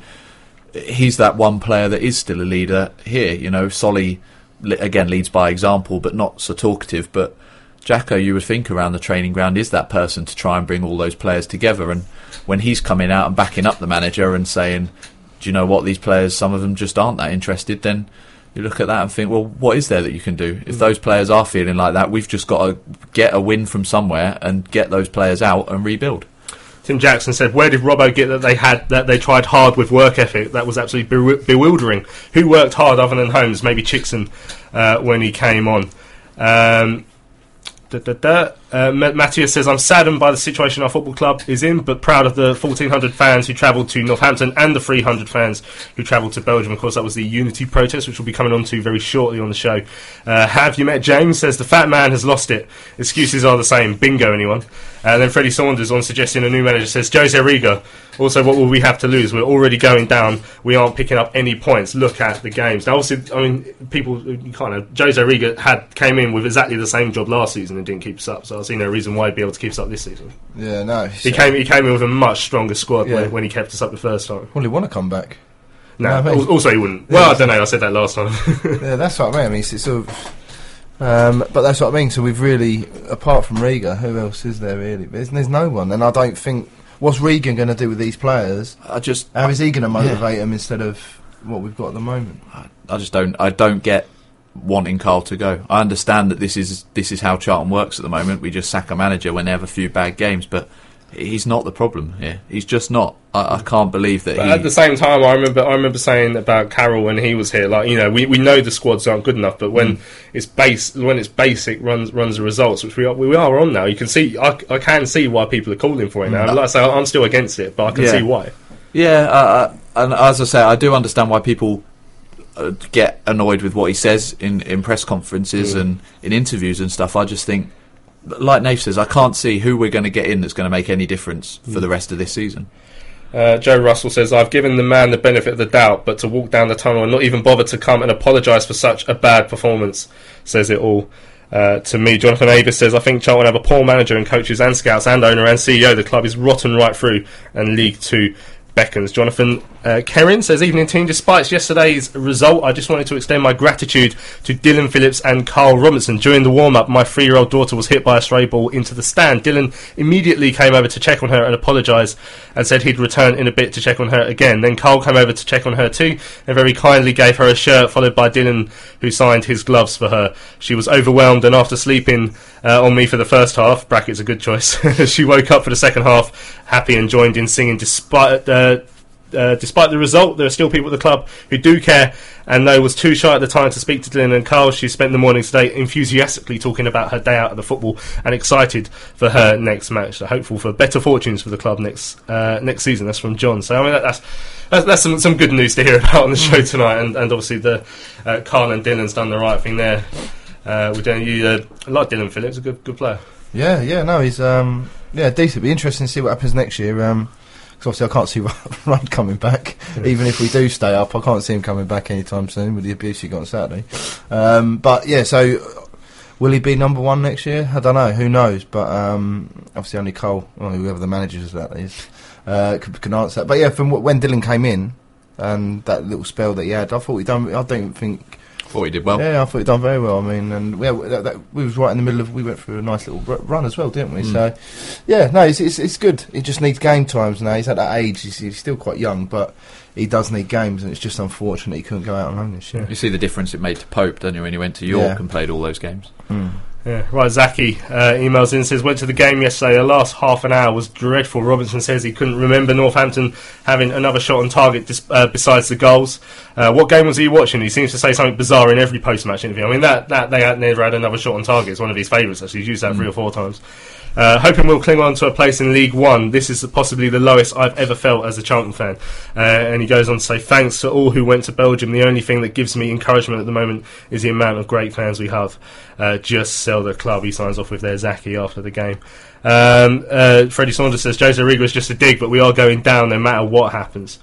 he's that one player that is still a leader here. You know, Solly again leads by example, but not so talkative. But Jacko, you would think around the training ground is that person to try and bring all those players together. And when he's coming out and backing up the manager and saying, "Do you know what? These players, some of them just aren't that interested," then you look at that and think, well, what is there that you can do? If those players are feeling like that, we've just got to get a win from somewhere and get those players out and rebuild. Tim Jackson said, "Where did Robbo get that they had that they tried hard with work ethic? That was absolutely bewi- bewildering. Who worked hard other than Holmes? Maybe Chicksen uh, when he came on." Um, Da, da, da. Uh, Ma- Matthias says, I'm saddened by the situation our football club is in, but proud of the 1,400 fans who travelled to Northampton and the 300 fans who travelled to Belgium. Of course, that was the Unity protest, which we'll be coming on to very shortly on the show. Uh, have you met James? Says, the fat man has lost it. Excuses are the same. Bingo, anyone? And then Freddie Saunders, on suggesting a new manager, says, Jose Riga. Also, what will we have to lose? We're already going down. We aren't picking up any points. Look at the games. Now, obviously, I mean, people uh, you kind of Jose Riga had came in with exactly the same job last season and didn't keep us up. So I see no reason why he'd be able to keep us up this season. Yeah, no. He came he came in with a much stronger squad Yeah. when, when he kept us up the first time. Well, he want to come back. No, No, I mean- also he wouldn't. Yeah. Well, I don't know. I said that last time. yeah, that's what I mean. I mean, it's, it's sort of. Um, but that's what I mean. So we've really, apart from Riga, who else is there really? There's, there's no one, and I don't think. What's Regan going to do with these players? I just How is he going to motivate them instead of what we've got at the moment? I just don't I don't get wanting Karl to go. I understand that this is this is how Charlton works at the moment. We just sack a manager when they have a few bad games, but he's not the problem here. He's just not. I, I can't believe that But he. at the same time, I remember I remember saying about Karel when he was here, like you know, we, we know the squads aren't good enough, but when it's base when it's basic runs runs the results, which we are we are on now. You can see I, I can see why people are calling for it now. Like I say, I'm still against it, but I can Yeah. see why. Yeah, uh, uh, and as I say, I do understand why people uh, get annoyed with what he says in, in press conferences Mm. and in interviews and stuff. I just think, like Nave says, I can't see who we're going to get in that's going to make any difference for the rest of this season. Uh, Joe Russell says, I've given the man the benefit of the doubt, but to walk down the tunnel and not even bother to come and apologise for such a bad performance says it all. Uh, to me, Jonathan Avis says, I think Charlton have a poor manager and coaches and scouts and owner and CEO. The club is rotten right through and League Two beckons. Jonathan uh, Kerrin says, Evening team, despite yesterday's result, I just wanted to extend my gratitude to Dillon Phillips and Karl Robinson. During the warm up, my three year old daughter was hit by a stray ball into the stand. Dillon immediately came over to check on her and apologise and said he'd return in a bit to check on her again. Then Karl came over to check on her too and very kindly gave her a shirt, followed by Dillon, who signed his gloves for her. She was overwhelmed and after sleeping uh, on me for the first half, brackets a good choice, she woke up for the second half happy and joined in singing despite. Uh, uh, despite the result, there are still people at the club who do care and know was too shy at the time to speak to Dillon and Karl. She spent the morning today enthusiastically talking about her day out of the football and excited for her next match. So hopeful for better fortunes for the club next uh, next season. That's from John. So I mean that, that's that's, that's some, some good news to hear about on the show tonight. And, and obviously the uh, Karl and Dillon's done the right thing there. Uh, we don't you uh, I like Dillon Phillips, a good good player. Yeah, yeah, no, he's um, yeah, decent. Be interesting to see what happens next year. Um 'cause obviously I can't see Rudd coming back. Even if we do stay up, I can't see him coming back anytime soon with the abuse he got on Saturday. Um, but yeah, so will he be number one next year? I don't know. Who knows? But um, obviously only Cole, or whoever the manager is that is, uh, can, can answer that. But yeah, from when Dillon came in and that little spell that he had, I thought he done. I don't think. Thought he did well. Yeah, I thought he'd done very well. I mean, and yeah, that, that, we was right in the middle of. We went through a nice little run as well, didn't we? Mm. So, yeah, no, it's, it's it's good. He just needs game times now. He's at that age. He's, he's still quite young, but he does need games, and it's just unfortunate he couldn't go out on loan this year. You see the difference it made to Pope, don't you, when he went to York Yeah. and played all those games? Mm. Yeah, right. Zaki uh, emails in says went to the game yesterday. The last half an hour was dreadful. Robinson says he couldn't remember Northampton having another shot on target dis- uh, besides the goals. Uh, what game was he watching? He seems to say something bizarre in every post-match interview. I mean that that they had never had another shot on target. It's one of his favourites. Actually, he's used that three or four times. Uh, hoping we'll cling on to a place in League One. This is possibly the lowest I've ever felt as a Charlton fan. Uh, and he goes on to say, thanks to all who went to Belgium. The only thing that gives me encouragement at the moment is the amount of great fans we have. Uh, just sell the club. He signs off with their Zaki after the game. Um, uh, Freddie Saunders says, Jose Riga was just a dig, but we are going down no matter what happens.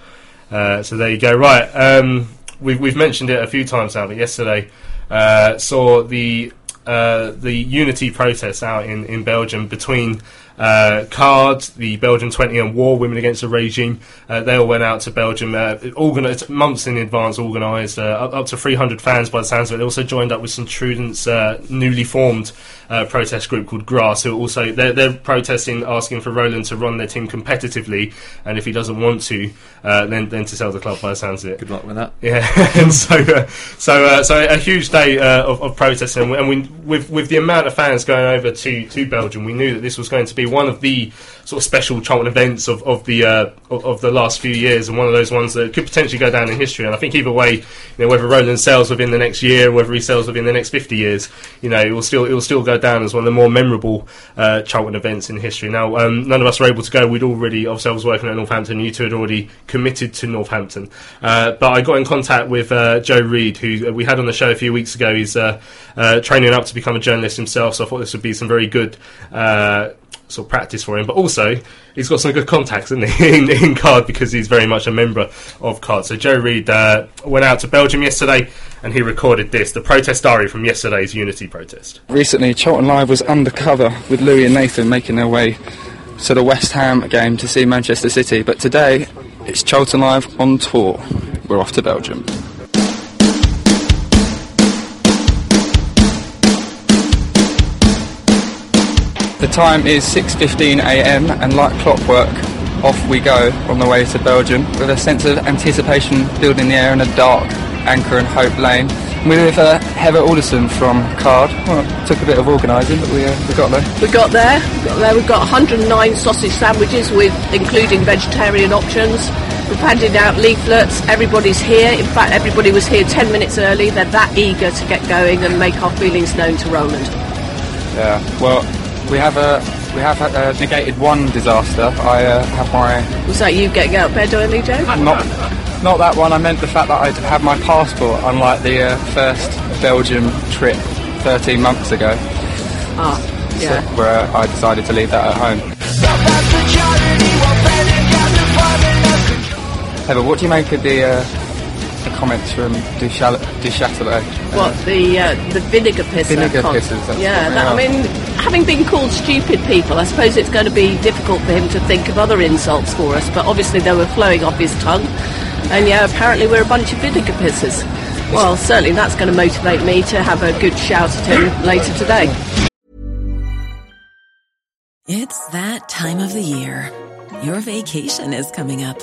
Uh, so there you go. Right. Um, we've, we've mentioned it a few times now, but yesterday uh, saw the uh, the unity protest out in, in Belgium between uh, CARD, the Belgian 20 and War, Women Against the Regime. Uh, they all went out to Belgium, uh, organised, months in advance, organised, uh, up, up to 300 fans by the sounds of it. They also joined up with some Trudent's uh, newly formed uh, protest group called Grass, who also, they're, they're protesting, asking for Roland to run their team competitively, and if he doesn't want to, uh, then, then to sell the club by the sounds of it. Good luck with that. Yeah, and so uh, so uh, so a huge day uh, of, of protesting, and we, with with the amount of fans going over to, to Belgium, we knew that this was going to be be one of the sort of special Charlton events of, of the uh, of, of the last few years, and one of those ones that could potentially go down in history. And I think either way, you know, whether Roland sells within the next year, whether he sells within the next fifty years, you know, it will still it will still go down as one of the more memorable uh, Charlton events in history. Now, um, none of us were able to go. We'd already, ourselves working at Northampton. You two had already committed to Northampton, uh, but I got in contact with uh, Joe Reed, who we had on the show a few weeks ago. He's uh, uh, training up to become a journalist himself, so I thought this would be some very good uh, sort of practice for him. But also, he's got some good contacts in, in, in Card because he's very much a member of Card. So Joe Reed uh, went out to Belgium yesterday and he recorded this, the protest diary from yesterday's Unity protest. Recently, Charlton Live was undercover with Louis and Nathan making their way to the West Ham game to see Manchester City. But today, it's Charlton Live on tour. We're off to Belgium. The time is 6.15am and like clockwork, off we go on the way to Belgium with a sense of anticipation building the air in a dark Anchor and Hope Lane. We're with uh, Heather Alderson from Card. Well, it took a bit of organising, but we, uh, we got there. We got there. We got there. We've got 109 sausage sandwiches with including vegetarian options. We've handed out leaflets. Everybody's here. In fact, everybody was here 10 minutes early. They're that eager to get going and make our feelings known to Roland. Yeah. Well, we have a we have uh, negated one disaster. I uh, have my Was that you getting out of bed early, Joe? not not that one. I meant the fact that I have my passport, unlike the uh, first Belgium trip 13 months ago, Ah, so, yeah. where I decided to leave that at home. Heather, what do you make of the uh, the comments from Du Chal- Duchâtelet? What the uh, the vinegar pisser? Vinegar con- pissers, that's yeah, what that, they I mean, having been called stupid people, I suppose it's going to be difficult for him to think of other insults for us. But obviously, they were flowing off his tongue, and yeah, apparently we're a bunch of vinegar pissers. Well, certainly that's going to motivate me to have a good shout at him later today. It's that time of the year. Your vacation is coming up.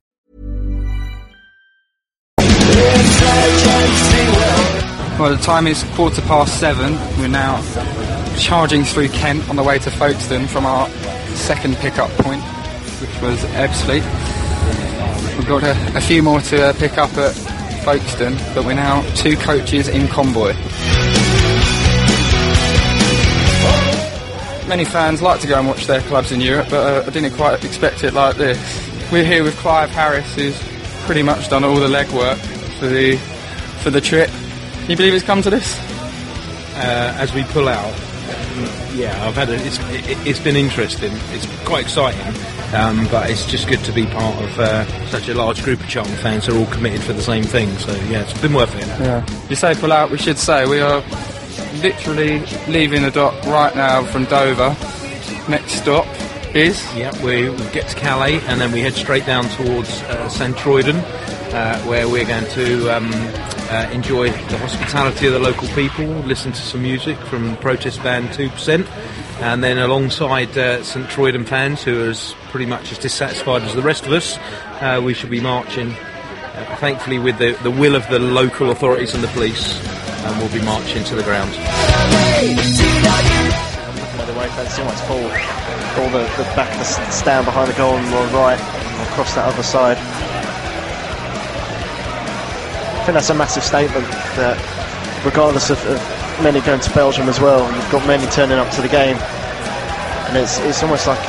Well, the time is quarter past seven. We're now charging through Kent on the way to Folkestone from our second pickup point, which was Ebbsfleet. We've got a, a few more to uh, pick up at Folkestone, but we're now two coaches in convoy. Many fans like to go and watch their clubs in Europe, but uh, I didn't quite expect it like this. We're here with Clive Harris, who's pretty much done all the legwork for the for the trip. Can you believe it's come to this? uh, as we pull out. Yeah, I've had a, it's, it, it's been interesting. It's quite exciting, um, but it's just good to be part of uh, such a large group of Charlton fans who are all committed for the same thing. So yeah, it's been worth it. Yeah. You say pull out, we should say we are literally leaving the dock right now from Dover. Next stop is? Yeah, we, we get to Calais and then we head straight down towards uh, Sint-Truiden, uh, where we're going to um, uh, enjoy the hospitality of the local people, listen to some music from protest band 2%, and then alongside uh, Sint-Truiden fans who are as pretty much as dissatisfied as the rest of us, uh, we shall be marching, uh, thankfully with the, the will of the local authorities and the police, and we'll be marching to the ground. By the way, that's too much Ball the, the back of the stand behind the goal on the right, across that other side. I think that's a massive statement that, regardless of, of many going to Belgium as well, you've got many turning up to the game, and it's it's almost like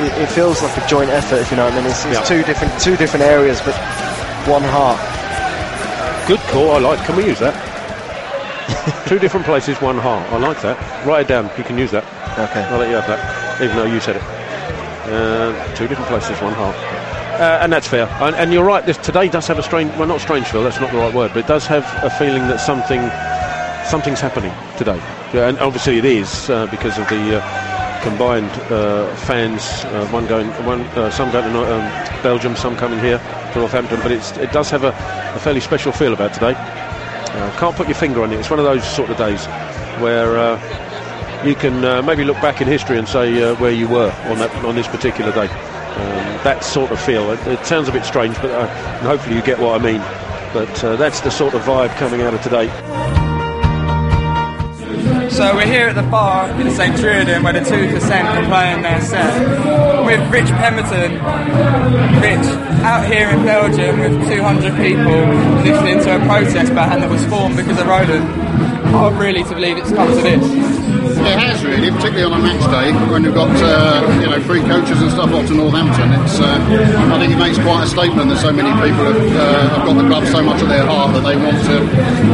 it, it feels like a joint effort. If you know what I mean, it's, it's Yeah. two different two different areas, but one heart. Good call. I like. Can we use that? Two different places, one heart. I like that. Write it down. You can use that. Okay. I'll let you have that, even though you said it. Uh, two different places, one half. Uh, and that's fair. And, and you're right. This today does have a strange. Well, not strange feel. That's not the right word. But it does have a feeling that something, something's happening today. Yeah, and obviously it is uh, because of the uh, combined uh, fans. Uh, one going, one some going to um, Belgium, some coming here to Northampton. But it does have a, a fairly special feel about today. Can't put your finger on it. It's one of those sort of days where you can uh, maybe look back in history and say uh, where you were on that on this particular day. Um, that sort of feel. It, it sounds a bit strange, but uh, hopefully you get what I mean. But uh, that's the sort of vibe coming out of today. So we're here at the bar in Sint-Truiden where the 2% are playing their set with Rich Pemberton. Rich, out here in Belgium with 200 people listening to a protest band that was formed because of Roland. Hard really to believe it's come to this. It has really, particularly on a match day when you've got uh, you know free coaches and stuff off to Northampton. It's uh, I think it makes quite a statement that so many people have, uh, have got the club so much at their heart that they want to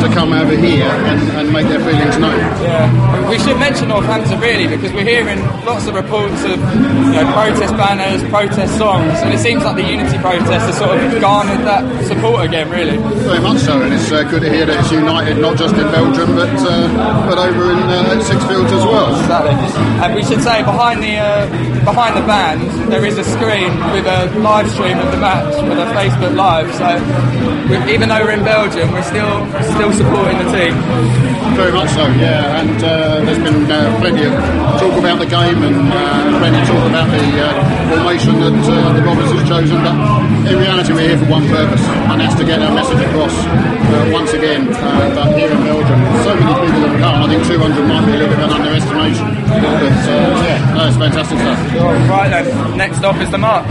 to come over here and, and make their feelings known. Yeah, we should mention Northampton really because we're hearing lots of reports of you know, protest banners, protest songs, and it seems like the unity protest has sort of garnered that support again, really. Very much so, and it's uh, good to hear that it's united not just in Belgium but uh, but over in uh, Sixfields as well. And we should say behind the uh, behind the band there is a screen with a live stream of the match with a Facebook Live. So even though we're in Belgium, we're still still supporting the team. Very much so, yeah. And uh, there's been uh, plenty of talk about the game and uh, plenty of talk about the uh, formation that uh, the Robbers has chosen. But in reality, we're here for one purpose, and that's to get our message across uh, once again. Uh, but here in Belgium, so many people have come. I think 200 might be a little bit of an underestimation. But uh, yeah, no, it's fantastic stuff. Right then, next stop is the march.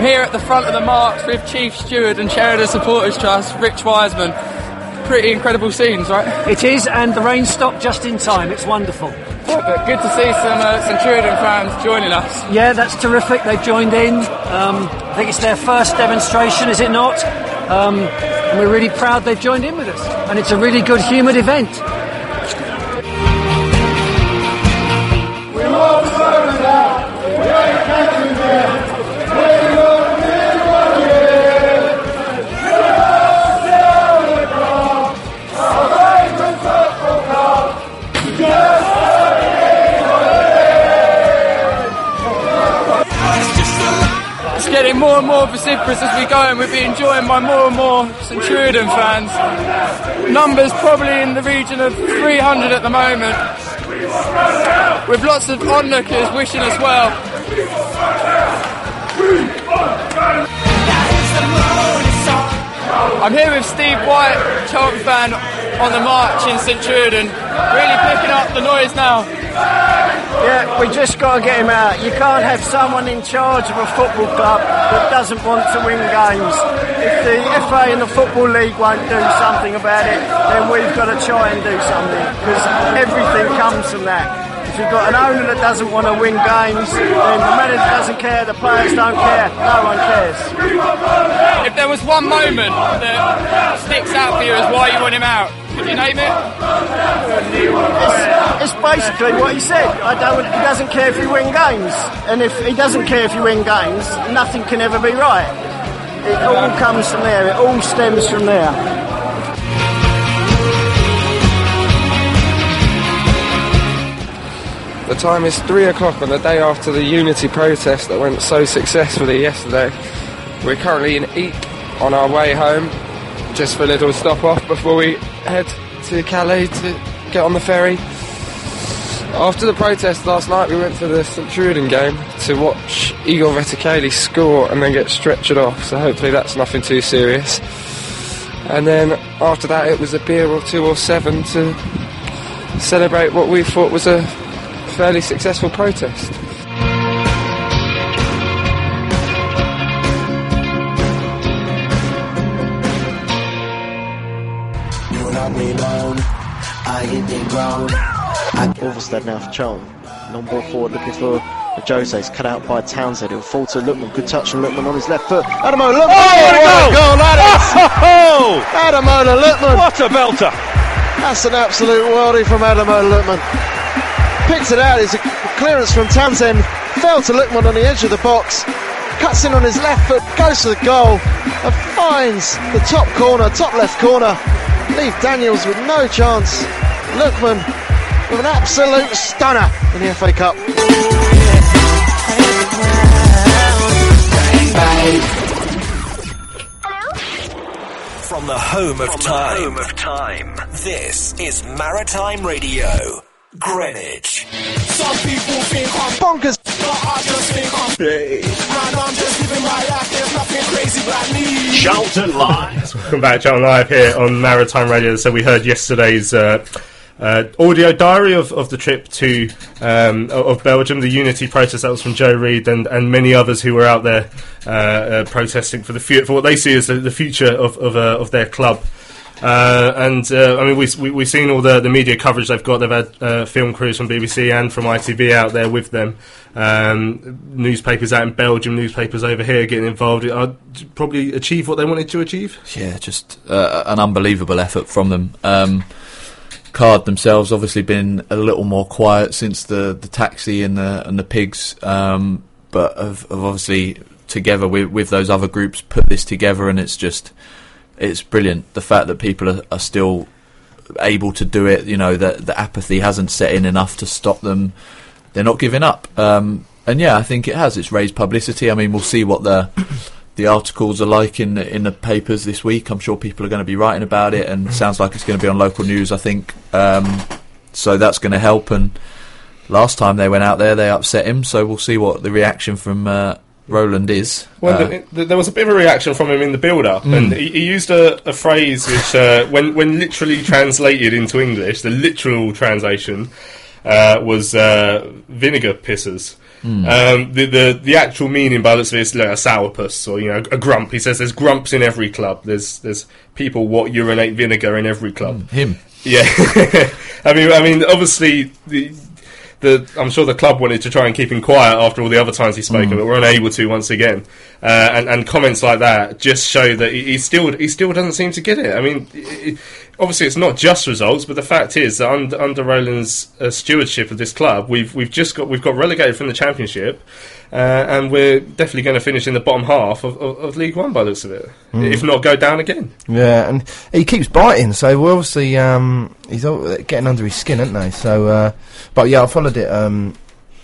I'm here at the front of the march with Chief Steward and Chair of the Supporters Trust, Rich Wiseman. Pretty incredible scenes, right? It is, and the rain stopped just in time. It's wonderful. Perfect. Good to see some uh, Sint-Truiden fans joining us. Yeah, that's terrific. They've joined in. Um, I think it's their first demonstration, is it not? Um, and we're really proud they've joined in with us. And it's a really good, humid event. More and more vociferous as we go, and we'll be joined by more and more Sint-Truiden fans. Numbers probably in the region of 300 at the moment, with lots of onlookers wishing us well. I'm here with Steve White, Charlton fan on the march in Truiden, really picking up the noise now. Yeah, we just got to get him out. You can't have someone in charge of a football club that doesn't want to win games. If the FA and the Football League won't do something about it, then we've got to try and do something because everything comes from that. If you've got an owner that doesn't want to win games, then the manager doesn't care, the players don't care, no one cares. If there was one moment that sticks out for you as why you want him out, could you name it? It's, it's basically what he said. I don't. He doesn't care if you win games, and if he doesn't care if you win games, nothing can ever be right. It all comes from there. It all stems from there. The time is three o'clock on the day after the unity protest that went so successfully yesterday. We're currently in Ypres on our way home, just for a little stop off before we head to Calais to get on the ferry. After the protest last night, we went to the Sint-Truiden game to watch Igor Vetokele score and then get stretchered off. So hopefully that's nothing too serious. And then after that, it was a beer or two or seven to celebrate what we thought was a fairly successful protest. Orvelstad now for Charlton. Long ball forward looking for Jose. It's cut out by Townsend. It'll fall to Lookman. Good touch from Lookman on his left foot. Ademola Lookman. Oh, what a goal! goal that is! Oh, Ademola Lookman. what a belter! That's an absolute worldie from Ademola Lookman. Picks it out. It's a clearance from Townsend. Fell to Lookman on the edge of the box. Cuts in on his left foot. Goes to the goal. And finds the top corner, top left corner. Leave Daniels with no chance. Lookman with an absolute stunner in the FA Cup. From the home of time. home of time. This is Maritime Radio. Greenwich. Some people think I'm bonkers, but I just think I'm And I'm just living my life, there's nothing crazy about me. Charlton Live. Welcome back, Charlton Live here on Maritime Radio. So we heard yesterday's uh, uh, audio diary of, of the trip to um, of Belgium, the unity protest that was from Joe Reed and, and many others who were out there uh, uh, protesting for the fu- for what they see as the, the future of of, uh, of their club. Uh, and uh, I mean, we, we, we've seen all the, the media coverage they've got. They've had film crews from BBC and from ITV out there with them. Um, newspapers out in Belgium, newspapers over here getting involved. Uh, probably achieve what they wanted to achieve. Yeah, just an unbelievable effort from them. Um, Card themselves obviously been a little more quiet since the, the taxi and the and the pigs, um, but have, have obviously together with with those other groups put this together, and it's just it's brilliant. The fact that people are, are still able to do it, you know, that the apathy hasn't set in enough to stop them. They're not giving up. Um, and yeah, I think it has. It's raised publicity. I mean, we'll see what the the articles are like in the, in the papers this week. I'm sure people are going to be writing about it, and sounds like it's going to be on local news. I think um, so. That's going to help. And last time they went out there, they upset him. So we'll see what the reaction from uh, Roland is. Well, Uh, the, the, there was a bit of a reaction from him in the build-up, Mm. and he, he used a, a phrase which, uh, when when literally translated into English, the literal translation uh, was uh, vinegar pissers. Mm. Um, the, the the actual meaning by looks of like a sourpuss or you know a grump. He says there's grumps in every club. There's there's people what urinate vinegar in every club. him. Yeah, I mean, I mean, obviously, the, the I'm sure the club wanted to try and keep him quiet after all the other times he spoke, Mm. but were unable to once again. Uh, and, and comments like that just show that he, he still he still doesn't seem to get it. I mean, i i obviously, it's not just results, but the fact is that under, under Roland's uh, stewardship of this club, we've we've just got we've got relegated from the championship. Uh, and we're definitely going to finish in the bottom half of, of, of League One by the looks of it. Mm. If not, go down again. Yeah, and he keeps biting, so we're obviously um, he's getting under his skin, aren't they? So, uh, but yeah, I followed it. Um,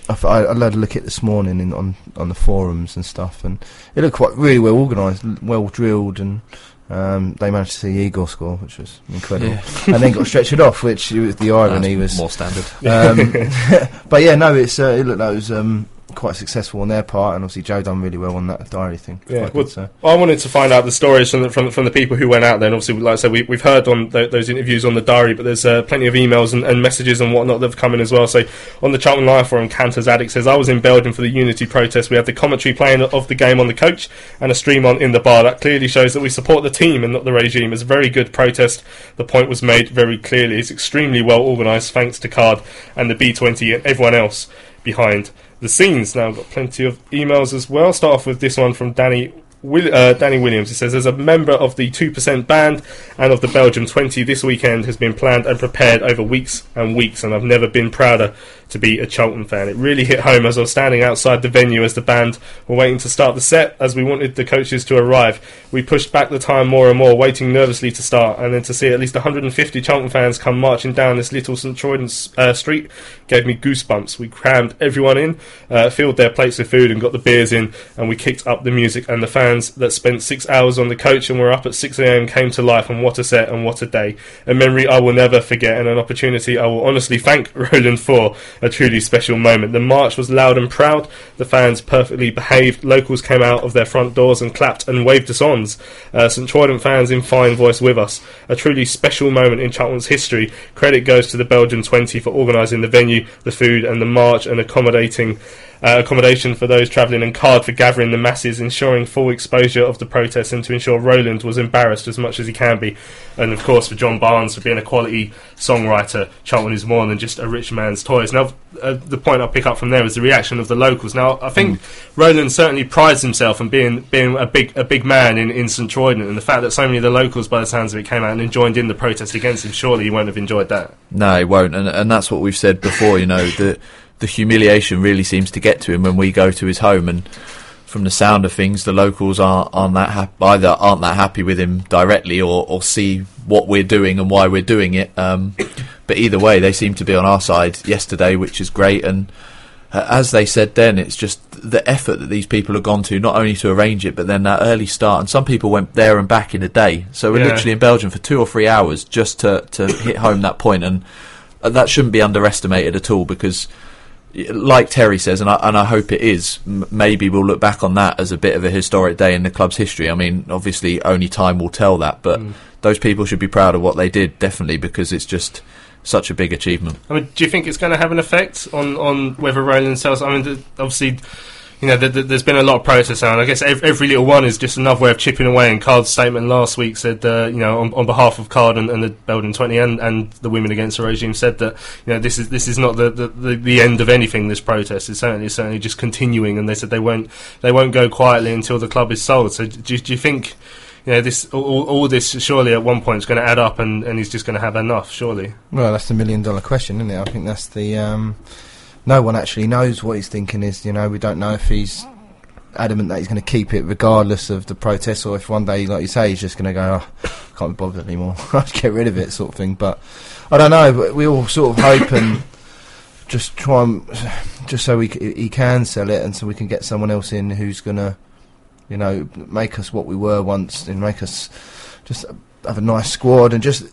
I, I, I had a look at it this morning in, on on the forums and stuff, and it looked quite really well organised, well drilled, and um, they managed to see Igor score, which was incredible, Yeah. and then got stretched off, which was the irony That's was more standard. Um, but yeah, no, it's uh, it looked like it was um, quite successful on their part, and obviously Joe done really well on that diary thing. Yeah, well, good, so. I wanted to find out the stories from the, from, from the people who went out there. And obviously, like I said, we, we've heard on th- those interviews on the diary, but there's uh, plenty of emails and, and messages and whatnot that have come in as well. So on the Charlton Live forum, Cantor's Addict says, I was in Belgium for the Unity protest. We had the commentary playing of the game on the coach and a stream on in the bar. That clearly shows that we support the team and not the regime. It's a very good protest. The point was made very clearly. It's extremely well organised, thanks to Card and the B20 and everyone else behind the scenes. Now, I've got plenty of emails as well. Start off with this one from Danny. Will, uh, Danny Williams. He says, as a member of the 2% band and of the Belgium 20, this weekend has been planned and prepared over weeks and weeks, and I've never been prouder to be a Charlton fan. It really hit home as I was standing outside the venue as the band were waiting to start the set as we wanted the coaches to arrive. We pushed back the time more and more, waiting nervously to start, and then to see at least 150 Charlton fans come marching down this little Sint-Truiden uh, street gave me goosebumps. We crammed everyone in, uh, filled their plates with food, and got the beers in, and we kicked up the music. And the fans that spent six hours on the coach and were up at 6 a.m. came to life, and what a set and what a day. A memory I will never forget, and an opportunity I will honestly thank Roland for. A truly special moment. The march was loud and proud. The fans perfectly behaved. Locals came out of their front doors and clapped and waved us on. Uh, Sint-Truiden fans in fine voice with us. A truly special moment in Charlton's history. Credit goes to the Belgian 20 for organising the venue, the food, and the march, and accommodating uh, accommodation for those travelling and card for gathering the masses, ensuring full exposure of the protests, and to ensure Roland was embarrassed as much as he can be. And of course, for John Barnes for being a quality songwriter, Charlton is more than just a rich man's toys. Now, uh, the point I pick up from there is the reaction of the locals. Now, I think Roland certainly prides himself on being being a big a big man in, in Sint-Truiden, and the fact that so many of the locals, by the sounds of it, came out and joined in the protest against him. Surely he won't have enjoyed that. No, he won't, and and that's what we've said before. You know, the the humiliation really seems to get to him when we go to his home, and from the sound of things, the locals aren't, aren't that hap- either aren't that happy with him directly, or, or see what we're doing and why we're doing it. Um, but either way, they seem to be on our side yesterday, which is great. And uh, as they said then, it's just the effort that these people have gone to, not only to arrange it, but then that early start. And some people went there and back in a day. So we're Yeah. literally in Belgium for two or three hours just to, to hit home that point. And uh, that shouldn't be underestimated at all because, like Terry says, and I, and I hope it is, m- maybe we'll look back on that as a bit of a historic day in the club's history. I mean, obviously, only time will tell that, but mm. those people should be proud of what they did, definitely, because it's just such a big achievement. I mean, do you think it's going to have an effect on, on whether Roland sells? I mean, obviously, you know, th- th- there's been a lot of protests and I guess ev- every little one is just another way of chipping away. And Card's statement last week said, uh, you know, on, on behalf of Card and, and the Belgian 20 and, and the Women Against the Regime, said that you know this is this is not the, the, the, end of anything. This protest is certainly certainly just continuing, and they said they won't they won't go quietly until the club is sold. So do, you- do you think? You know, this all, all all this surely at one point is going to add up, and, and he's just going to have enough. Surely, Well, that's the million dollar question, isn't it? I think that's the. Um, no one actually knows what he's thinking is. You know, we don't know if he's adamant that he's going to keep it regardless of the protests, or if one day, like you say, he's just going to go, oh, can't be bothered anymore, I'll get rid of it, sort of thing. But I don't know. We all sort of hope and just try and just so we he can sell it, and so we can get someone else in who's going to, you know, make us what we were once, and make us just have a nice squad and just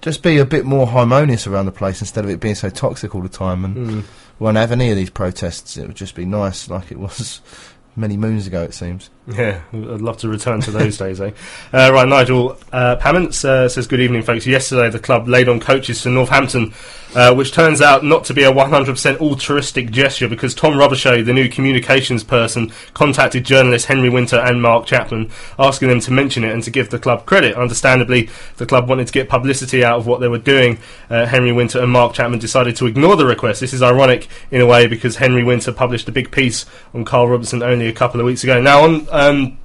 just be a bit more harmonious around the place instead of it being so toxic all the time. And Mm. we won't have any of these protests. It would just be nice, like it was many moons ago. It seems. Yeah, I'd love to return to those days, eh? Uh, right, Nigel uh, uh, says, Good evening, folks. Yesterday, the club laid on coaches for Northampton, uh, which turns out not to be a 100% altruistic gesture because Tom Robershow, the new communications person, contacted journalists Henry Winter and Mark Chapman, asking them to mention it and to give the club credit. Understandably, the club wanted to get publicity out of what they were doing. Uh, Henry Winter and Mark Chapman decided to ignore the request. This is ironic in a way because Henry Winter published a big piece on Karl Robertson only a couple of weeks ago. Now, on um,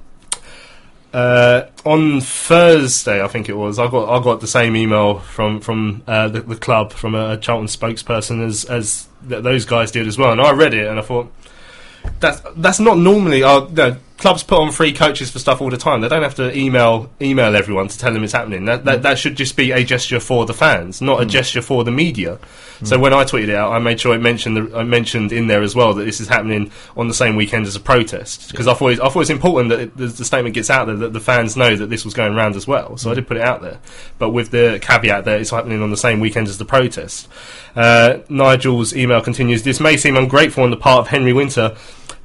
uh, on Thursday, I think it was, I got I got the same email from from uh, the, the club from a Charlton spokesperson as as th- those guys did as well, and I read it and I thought that's that's not normally no, clubs put on free coaches for stuff all the time. They don't have to email email everyone to tell them it's happening. That that, mm. that should just be a gesture for the fans, not a mm. gesture for the media. Mm. So when I tweeted it out, I made sure I mentioned the, I mentioned in there as well that this is happening on the same weekend as a protest because I thought it, I thought it's important that it, the, the statement gets out there that the fans know that this was going around as well. So I did put it out there, but with the caveat that it's happening on the same weekend as the protest. Uh, Nigel's email continues. This may seem ungrateful on the part of Henry Winter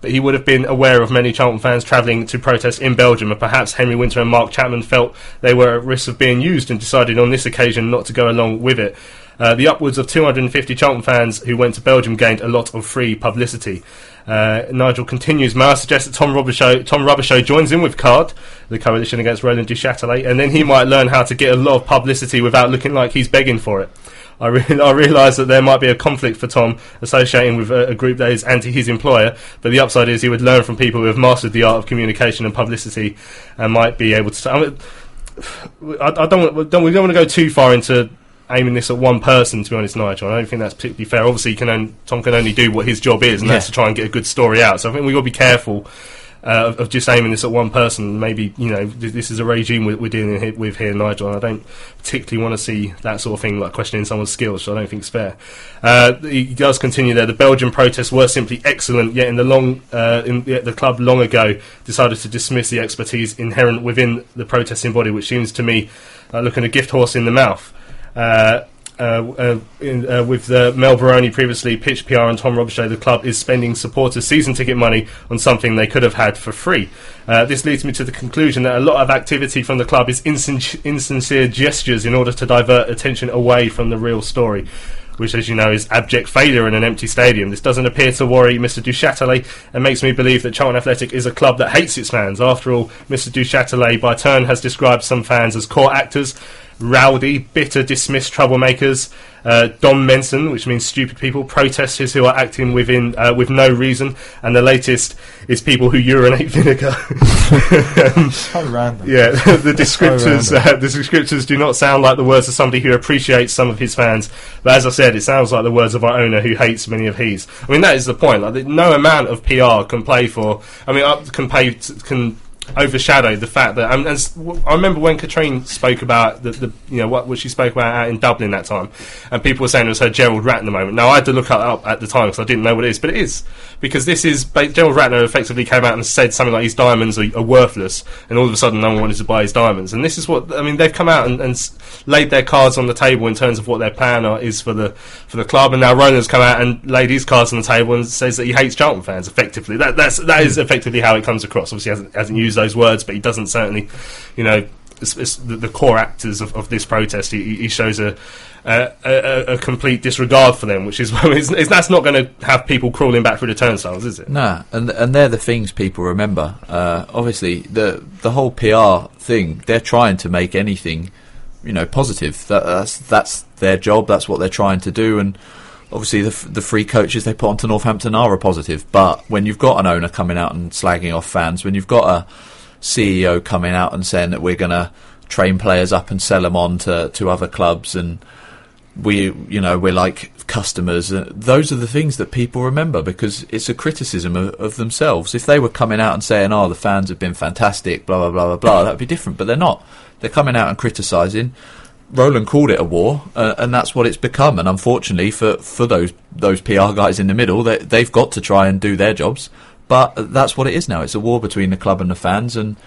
but he would have been aware of many Charlton fans travelling to protest in Belgium, and perhaps Henry Winter and Mark Chapman felt they were at risk of being used and decided on this occasion not to go along with it. Uh, the upwards of 250 Charlton fans who went to Belgium gained a lot of free publicity. Uh, Nigel continues. May I suggest that Tom Robershow, Tom joins in with Card, the coalition against Roland Duchâtelet, and then he might learn how to get a lot of publicity without looking like he's begging for it. I, re- I realise that there might be a conflict for Tom associating with a, a group that is anti his employer, but the upside is he would learn from people who have mastered the art of communication and publicity and might be able to. I, mean, I, I don't, want- don't. We don't want to go too far into aiming this at one person. To be honest, Nigel, I don't think that's particularly fair. Obviously, can only, Tom can only do what his job is, and that's to try and get a good story out. So I think we've got to be careful. Uh, of, of just aiming this at one person, maybe you know th- this is a regime we're, we're dealing he- with here, Nigel. And I don't particularly want to see that sort of thing, like questioning someone's skills. So I don't think it's fair. Uh, he does continue there. The Belgian protests were simply excellent, yet in the long, uh, in, the club long ago decided to dismiss the expertise inherent within the protesting body, which seems to me like looking a gift horse in the mouth. Uh, uh, uh, in, uh, with uh, Mel Baroni previously, Pitch PR and Tom Robershow, the club is spending supporters' season ticket money on something they could have had for free. This leads me to the conclusion that a lot of activity from the club is insin- insincere gestures in order to divert attention away from the real story. which, as you know, is abject failure in an empty stadium. This doesn't appear to worry Mr. Duchâtelet and makes me believe that Charlton Athletic is a club that hates its fans. After all, Mr. Duchâtelet, by turn, has described some fans as core actors, rowdy, bitter, dismissed troublemakers, uh, Dom Menson, which means stupid people, protesters who are acting within uh, with no reason, and the latest is people who urinate vinegar. Um, so random. Yeah, the descriptors So uh, the descriptors do not sound like the words of somebody who appreciates some of his fans, but as I said, it sounds like the words of our owner who hates many of his. I mean, that is the point. Like, no amount of PR can play for. I mean, can pay can overshadow the fact that w- I remember when Katrien spoke about the, the you know what, what she spoke about out in Dublin that time, and people were saying it was her Gerald Ratner moment. Now I had to look up at the time because I didn't know what it is, but it is because this is Gerald Ratner effectively came out and said something like his diamonds are, are worthless, and all of a sudden no one wanted to buy his diamonds, and this is what I mean. They've come out and, and laid their cards on the table in terms of what their plan are, is for the for the club, and now Roland's come out and laid his cards on the table and says that he hates Charlton fans. Effectively, that that's that is effectively how it comes across. Obviously, hasn't, hasn't used those words, but he doesn't certainly, you know. It's, it's the, the core actors of, of this protest. He, he shows a, a, a, a complete disregard for them, which is it's, it's, that's not going to have people crawling back through the turnstiles, is it? Nah, and and they're the things people remember. Uh, obviously, the the whole PR thing, they're trying to make anything, you know, positive. That, that's that's their job. That's what they're trying to do. And obviously, the the free coaches they put onto Northampton are a positive. But when you've got an owner coming out and slagging off fans, when you've got a CEO coming out and saying that we're going to train players up and sell them on to, to other clubs and we you know we're like customers uh, those are the things that people remember because it's a criticism of, of themselves if they were coming out and saying oh the fans have been fantastic blah blah blah blah blah that would be different but they're not they're coming out and criticizing Roland called it a war, uh, and that's what it's become. And unfortunately, for, for those those PR guys in the middle, they, they've got to try and do their jobs. But that's what it is now. It's a war between the club and the fans, and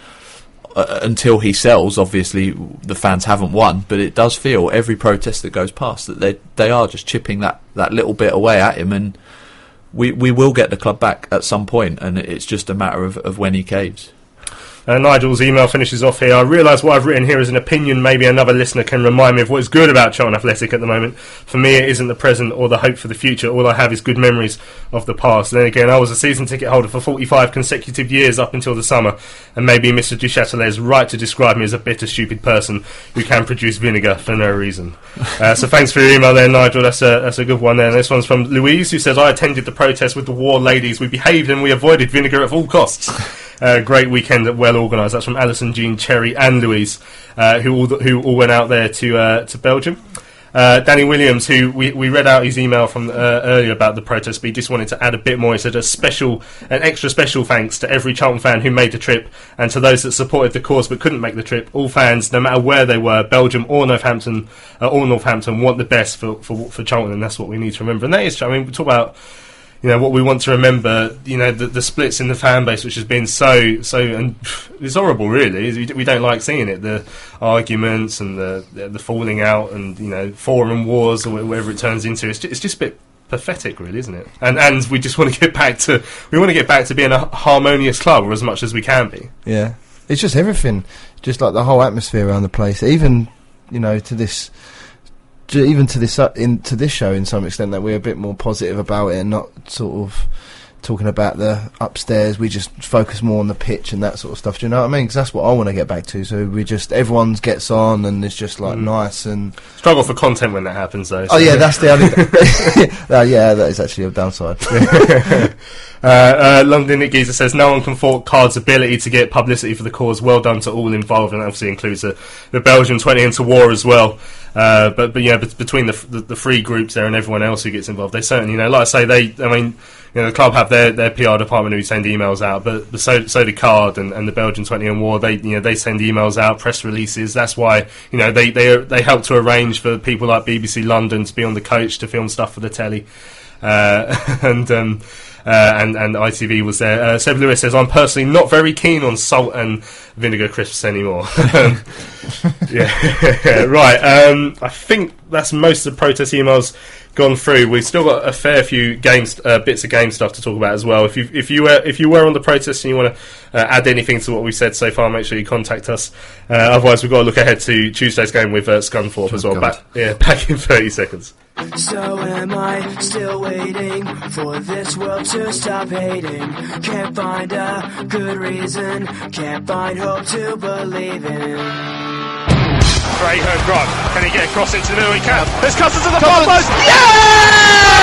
uh, until he sells, obviously the fans haven't won. But it does feel every protest that goes past that they they are just chipping that, that little bit away at him, and we we will get the club back at some point, and it's just a matter of, of when he caves. Uh, Nigel's email finishes off here. I realise what I've written here is an opinion. Maybe another listener can remind me of what is good about Charlton Athletic at the moment. For me, it isn't the present or the hope for the future. All I have is good memories of the past. then again, I was a season ticket holder for 45 consecutive years up until the summer, and maybe Mr. Duchâtelet is right to describe me as a bitter, stupid person who can produce vinegar for no reason. Uh, so thanks for your email there, Nigel. That's a, that's a good one there. And this one's from Louise, who says, I attended the protest with the war ladies. We behaved and we avoided vinegar at all costs. Uh, great weekend, well organised. That's from Alison, Jean, Cherry, and Louise, uh, who all who all went out there to uh, to Belgium. Uh, Danny Williams, who we, we read out his email from uh, earlier about the protest, but he just wanted to add a bit more. He said a special, an extra special thanks to every Charlton fan who made the trip, and to those that supported the cause but couldn't make the trip. All fans, no matter where they were, Belgium or Northampton, uh, or Northampton, want the best for, for for Charlton, and that's what we need to remember. And that is, I mean, we talk about you know what we want to remember. You know the, the splits in the fan base, which has been so so, and it's horrible. Really, we, don't like seeing it. The arguments and the, the falling out, and you know forum wars or whatever it turns into. It's just, it's just a bit pathetic, really, isn't it? And and we just want to get back to we want to get back to being a harmonious club, or as much as we can be. Yeah, it's just everything, just like the whole atmosphere around the place. Even you know to this, even to this uh, in to this show in some extent that we're a bit more positive about it and not sort of talking about the upstairs. We just focus more on the pitch and that sort of stuff. Do you know what I mean? Because that's what I want to get back to. So we just everyone gets on and it's just like Mm. nice and. Struggle for content when that happens, though. Oh yeah, that's the only. uh, yeah, that is actually a downside. Uh, uh, London Nick Geezer says no one can fault Card's ability to get publicity for the cause. Well done to all involved, and that obviously includes the, the Belgian twenty into war as well. Uh, but but yeah, bet- between the, the the three groups there and everyone else who gets involved, they certainly you know, like I say, they I mean. You know, the club have their, their PR department who send emails out, but, but so so do Card and, and the Belgian Twenty in War. They you know they send emails out, press releases. That's why you know they they they help to arrange for people like BBC London to be on the coach to film stuff for the telly, uh, and um, uh, and and ITV was there. Uh, Seb Lewis says, "I'm personally not very keen on salt and vinegar crisps anymore." Um, yeah, right. Um, I think that's most of the protest emails gone through. We've still got a fair few games, uh, bits of game stuff to talk about as well. If you if you were if you were on the protest and you want to uh, add anything to what we said so far, make sure you contact us. Uh, otherwise, we've got to look ahead to Tuesday's game with uh, Scunthorpe as well. God. Back yeah, back in thirty seconds. So am I still waiting for this world to stop hating? Can't find a good reason, can't find hope to believe in. Graham Grant. Can he get across into the middle? He can. There's Cousins at the far post. Yeah!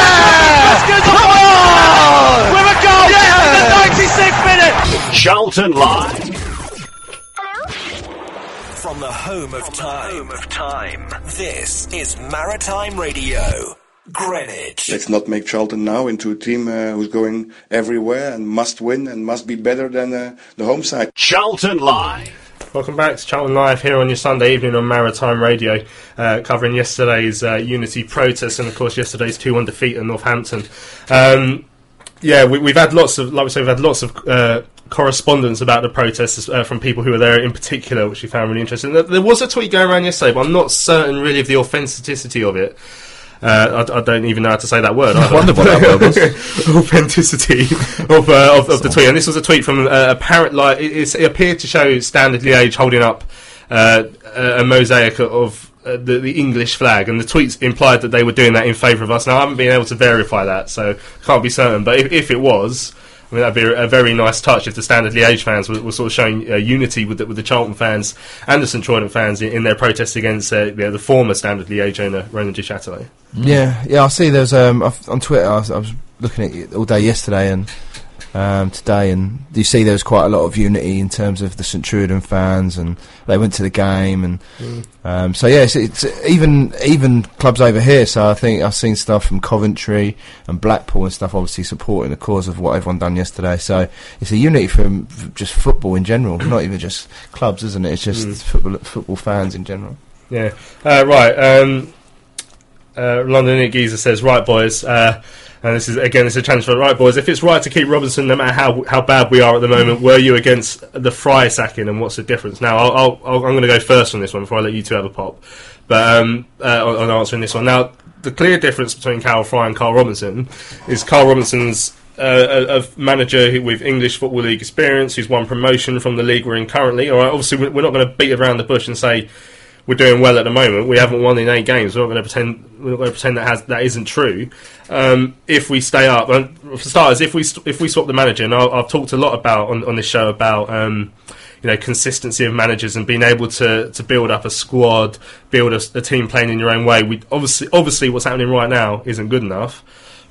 Cousins Come on! With a goal in the 96th minute. Charlton Live. From the home of time, home of time. This is Maritime Radio, Greenwich. Let's not make Charlton now into a team uh, who's going everywhere and must win and must be better than uh, the home side. Charlton Live. Welcome back to Charlton Live here on your Sunday evening on Maritime Radio, uh, covering yesterday's uh, Unity protest and, of course, yesterday's 2 1 defeat at Northampton. Um, yeah, we, we've had lots of, like we say, we've had lots of uh, correspondence about the protests uh, from people who were there in particular, which we found really interesting. There, was a tweet going around yesterday, but I'm not certain really of the authenticity of it. Uh, I, I don't even know how to say that word. I wondered what that word was. Authenticity of, uh, of, of the tweet, and this was a tweet from uh, apparent. Like it, it appeared to show Standard Liège holding up uh, a a mosaic of uh, the, the English flag, and the tweets implied that they were doing that in favour of us. Now I haven't been able to verify that, so can't be certain. But if, if it was. I mean, that'd be a very nice touch if the Standard Liège fans were, were sort of showing uh, unity with the, with the Charlton fans and the St Truiden fans in, in their protest against uh, you know, the former Standard Liège owner, Roland Duchâtelet. Yeah, yeah. I see. There's um on Twitter. I was, I was looking at it all day yesterday and um, today, and you see there was quite a lot of unity in terms of the St Truiden fans, and they went to the game, and Mm. um, so yeah, it's, it's even even clubs over here. So I think I've seen stuff from Coventry and Blackpool and stuff, obviously supporting the cause of what everyone done yesterday. So it's a unity from f- just football in general, not even just clubs, isn't it? It's just Mm. football football fans in general. Yeah. Uh, right. Um, uh, London Geezer says, "Right, boys." Uh, and this is again, it's a transfer. Right, boys. If it's right to keep Robinson, no matter how how bad we are at the moment, were you against the Fraeye sacking, and what's the difference? Now, I'll, I'll, I'm going to go first on this one before I let you two have a pop. But um, uh, on, answering this one, now the clear difference between Karel Fraeye and Karl Robinson is Karl Robinson's uh, a, a manager with English Football League experience, who's won promotion from the league we're in currently. All right, obviously we're we're not going to beat around the bush and say we're doing well at the moment. We haven't won in eight games. We're not going to pretend. We're not going to pretend that has that isn't true. Um, if we stay up, for starters, if we if we swap the manager, and I've, I've talked a lot about on, on this show about. Um, you know, consistency of managers and being able to, to build up a squad, build a, a team playing in your own way. We obviously, obviously, what's happening right now isn't good enough.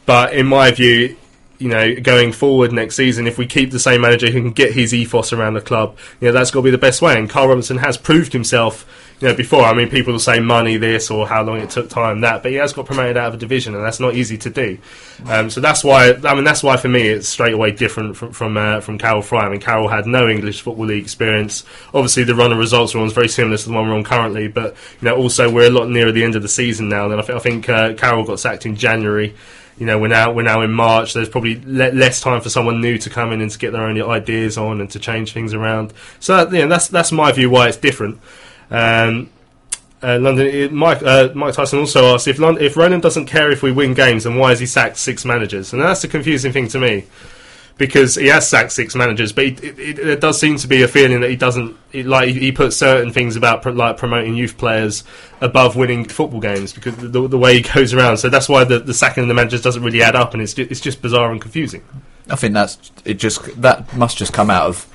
But in my view, you know, going forward next season, if we keep the same manager who can get his ethos around the club, you know, that's got to be the best way. And Karl Robinson has proved himself, you know, before. I mean, people will say money this or how long it took time that, but he has got promoted out of a division, and that's not easy to do. Um, so that's why, I mean, that's why for me it's straight away different from from, uh, from Karel Fraeye. I mean, Karel had no English football league experience. Obviously, the run of results on is very similar to the one we're on currently, but you know, also we're a lot nearer the end of the season now. And I, th- I think uh, Karel got sacked in January you know, we're now we're now in March. There's probably le- less time for someone new to come in and to get their own ideas on and to change things around. So you know, that's that's my view why it's different. Um, uh, London, it, Mike uh, Mike Tyson also asked if Lon- if Roland doesn't care if we win games, then why has he sacked six managers? And that's the confusing thing to me. Because he has sacked six managers, but it, does seem to be a feeling that he doesn't it, like. He puts certain things about pro, like promoting youth players above winning football games because the, the way he goes around. So that's why the, the sacking of the managers doesn't really add up, and it's just, it's just bizarre and confusing. I think that's it. Just that must just come out of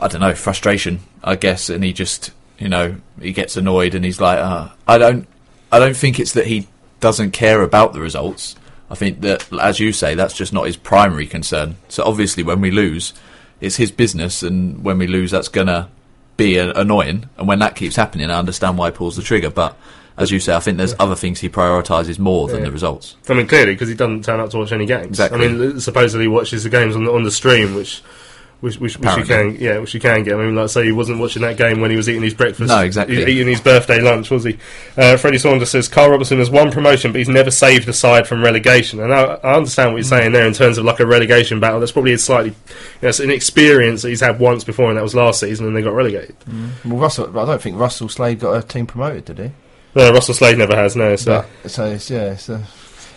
I don't know frustration, I guess, and he just you know he gets annoyed and he's like, uh, I don't, I don't think it's that he doesn't care about the results. I think that, as you say, that's just not his primary concern. So obviously, when we lose, it's his business, and when we lose, that's gonna be annoying. And when that keeps happening, I understand why he pulls the trigger. But as you say, I think there's other things he prioritises more than Yeah. the results. I mean, clearly because he doesn't turn up to watch any games. Exactly. I mean, supposedly he watches the games on the, on the stream, which. Which, which, which you can, yeah, which you can get. I mean, like, say he wasn't watching that game when he was eating his breakfast. No, exactly. Eating his birthday lunch, was he? Uh, Freddie Saunders says Karl Robinson has won promotion, but he's never saved the side from relegation. And I, I understand what you're saying there in terms of like a relegation battle. That's probably a slightly, you know, it's an experience that he's had once before, and that was last season, and they got relegated. Well, Russell, I don't think Russell Slade got a team promoted, did he? No, Russell Slade never has. No, so so it's, yeah, it's, uh,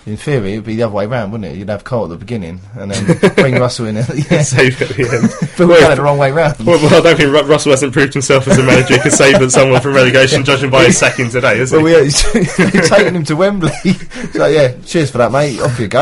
in theory, it'd be the other way around, wouldn't it? You'd have Cole at the beginning and then bring Russell in at the end. Save at the end. but we're going the wrong way round. Well, well, I don't think Russell hasn't proved himself as a manager who could save someone from relegation, judging by his sacking today, has he? Well, yeah, you're taking him to Wembley. so yeah, cheers for that, mate. Off you go.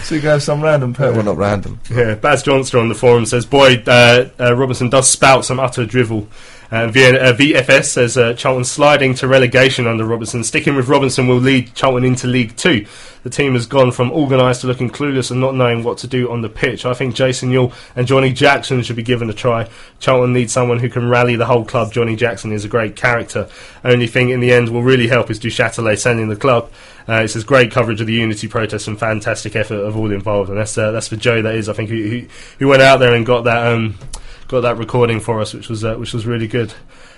so you can have some random per well, not random. Yeah, Baz Johnston on the forum says, "Boy, uh, uh, Robinson does spout some utter drivel." Uh, v- uh, VFS says uh, Charlton sliding to relegation under Robinson. Sticking with Robinson will lead Charlton into League Two. The team has gone from organised to looking clueless and not knowing what to do on the pitch. I think Jason Euell and Johnny Jackson should be given a try. Charlton needs someone who can rally the whole club. Johnny Jackson is a great character. Only thing in the end will really help is Duchâtelet sending the club. Uh, it says great coverage of the unity protest and fantastic effort of all involved, and that's uh, that's for Joe. That is, I think, who, who went out there and got that um, got that recording for us, which was uh, which was really good.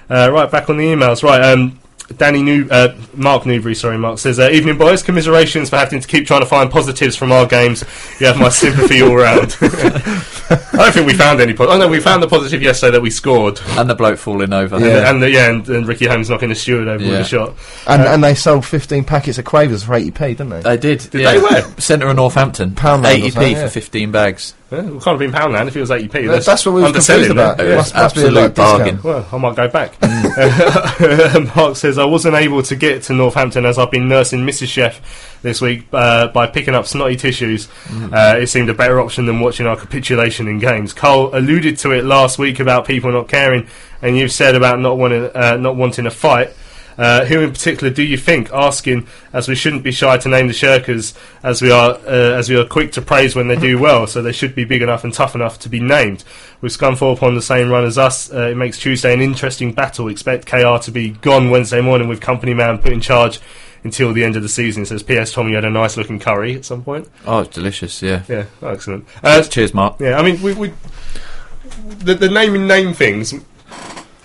Uh, right, back on the emails. Right, um, Danny New, uh, Mark Newbury, sorry, Mark says, uh, "Evening, boys. Commiserations for having to keep trying to find positives from our games. You have my sympathy all round." I don't think we found any. Po- oh no, we found the positive yesterday that we scored, and the bloke falling over. and, the, and the, yeah, and, and Ricky Holmes knocking the steward over with a shot. And Uh, and they sold 15 packets of Quavers for 80p, didn't they? They did. Did yeah. they? Where? Centre of Northampton. Poundland 80p for yeah. 15 bags. Yeah, it can't have been Poundland if it was 80p. That- that's what we was underselling confused about. it. It must- must be a absolute discount. bargain. Well, I might go back. Uh, Mark says, I wasn't able to get to Northampton as I've been nursing Mrs. Chef this week uh, by picking up snotty tissues. Uh, it seemed a better option than watching our capitulation in games. Cole alluded to it last week about people not caring, and you've said about not wanting, uh, not wanting a fight. Uh, who in particular do you think? Asking, as we shouldn't be shy to name the Shirkers, as we are uh, as we are quick to praise when they do well, so they should be big enough and tough enough to be named. With Scunthorpe on the same run as us, uh, it makes Tuesday an interesting battle. Expect KR to be gone Wednesday morning with company man put in charge until the end of the season. It says, P.S. Tommy had a nice looking curry at some point. Oh, it's delicious, yeah. Yeah, oh, excellent. Uh, Cheers, Mark. yeah, I mean, we, we the, the name and name things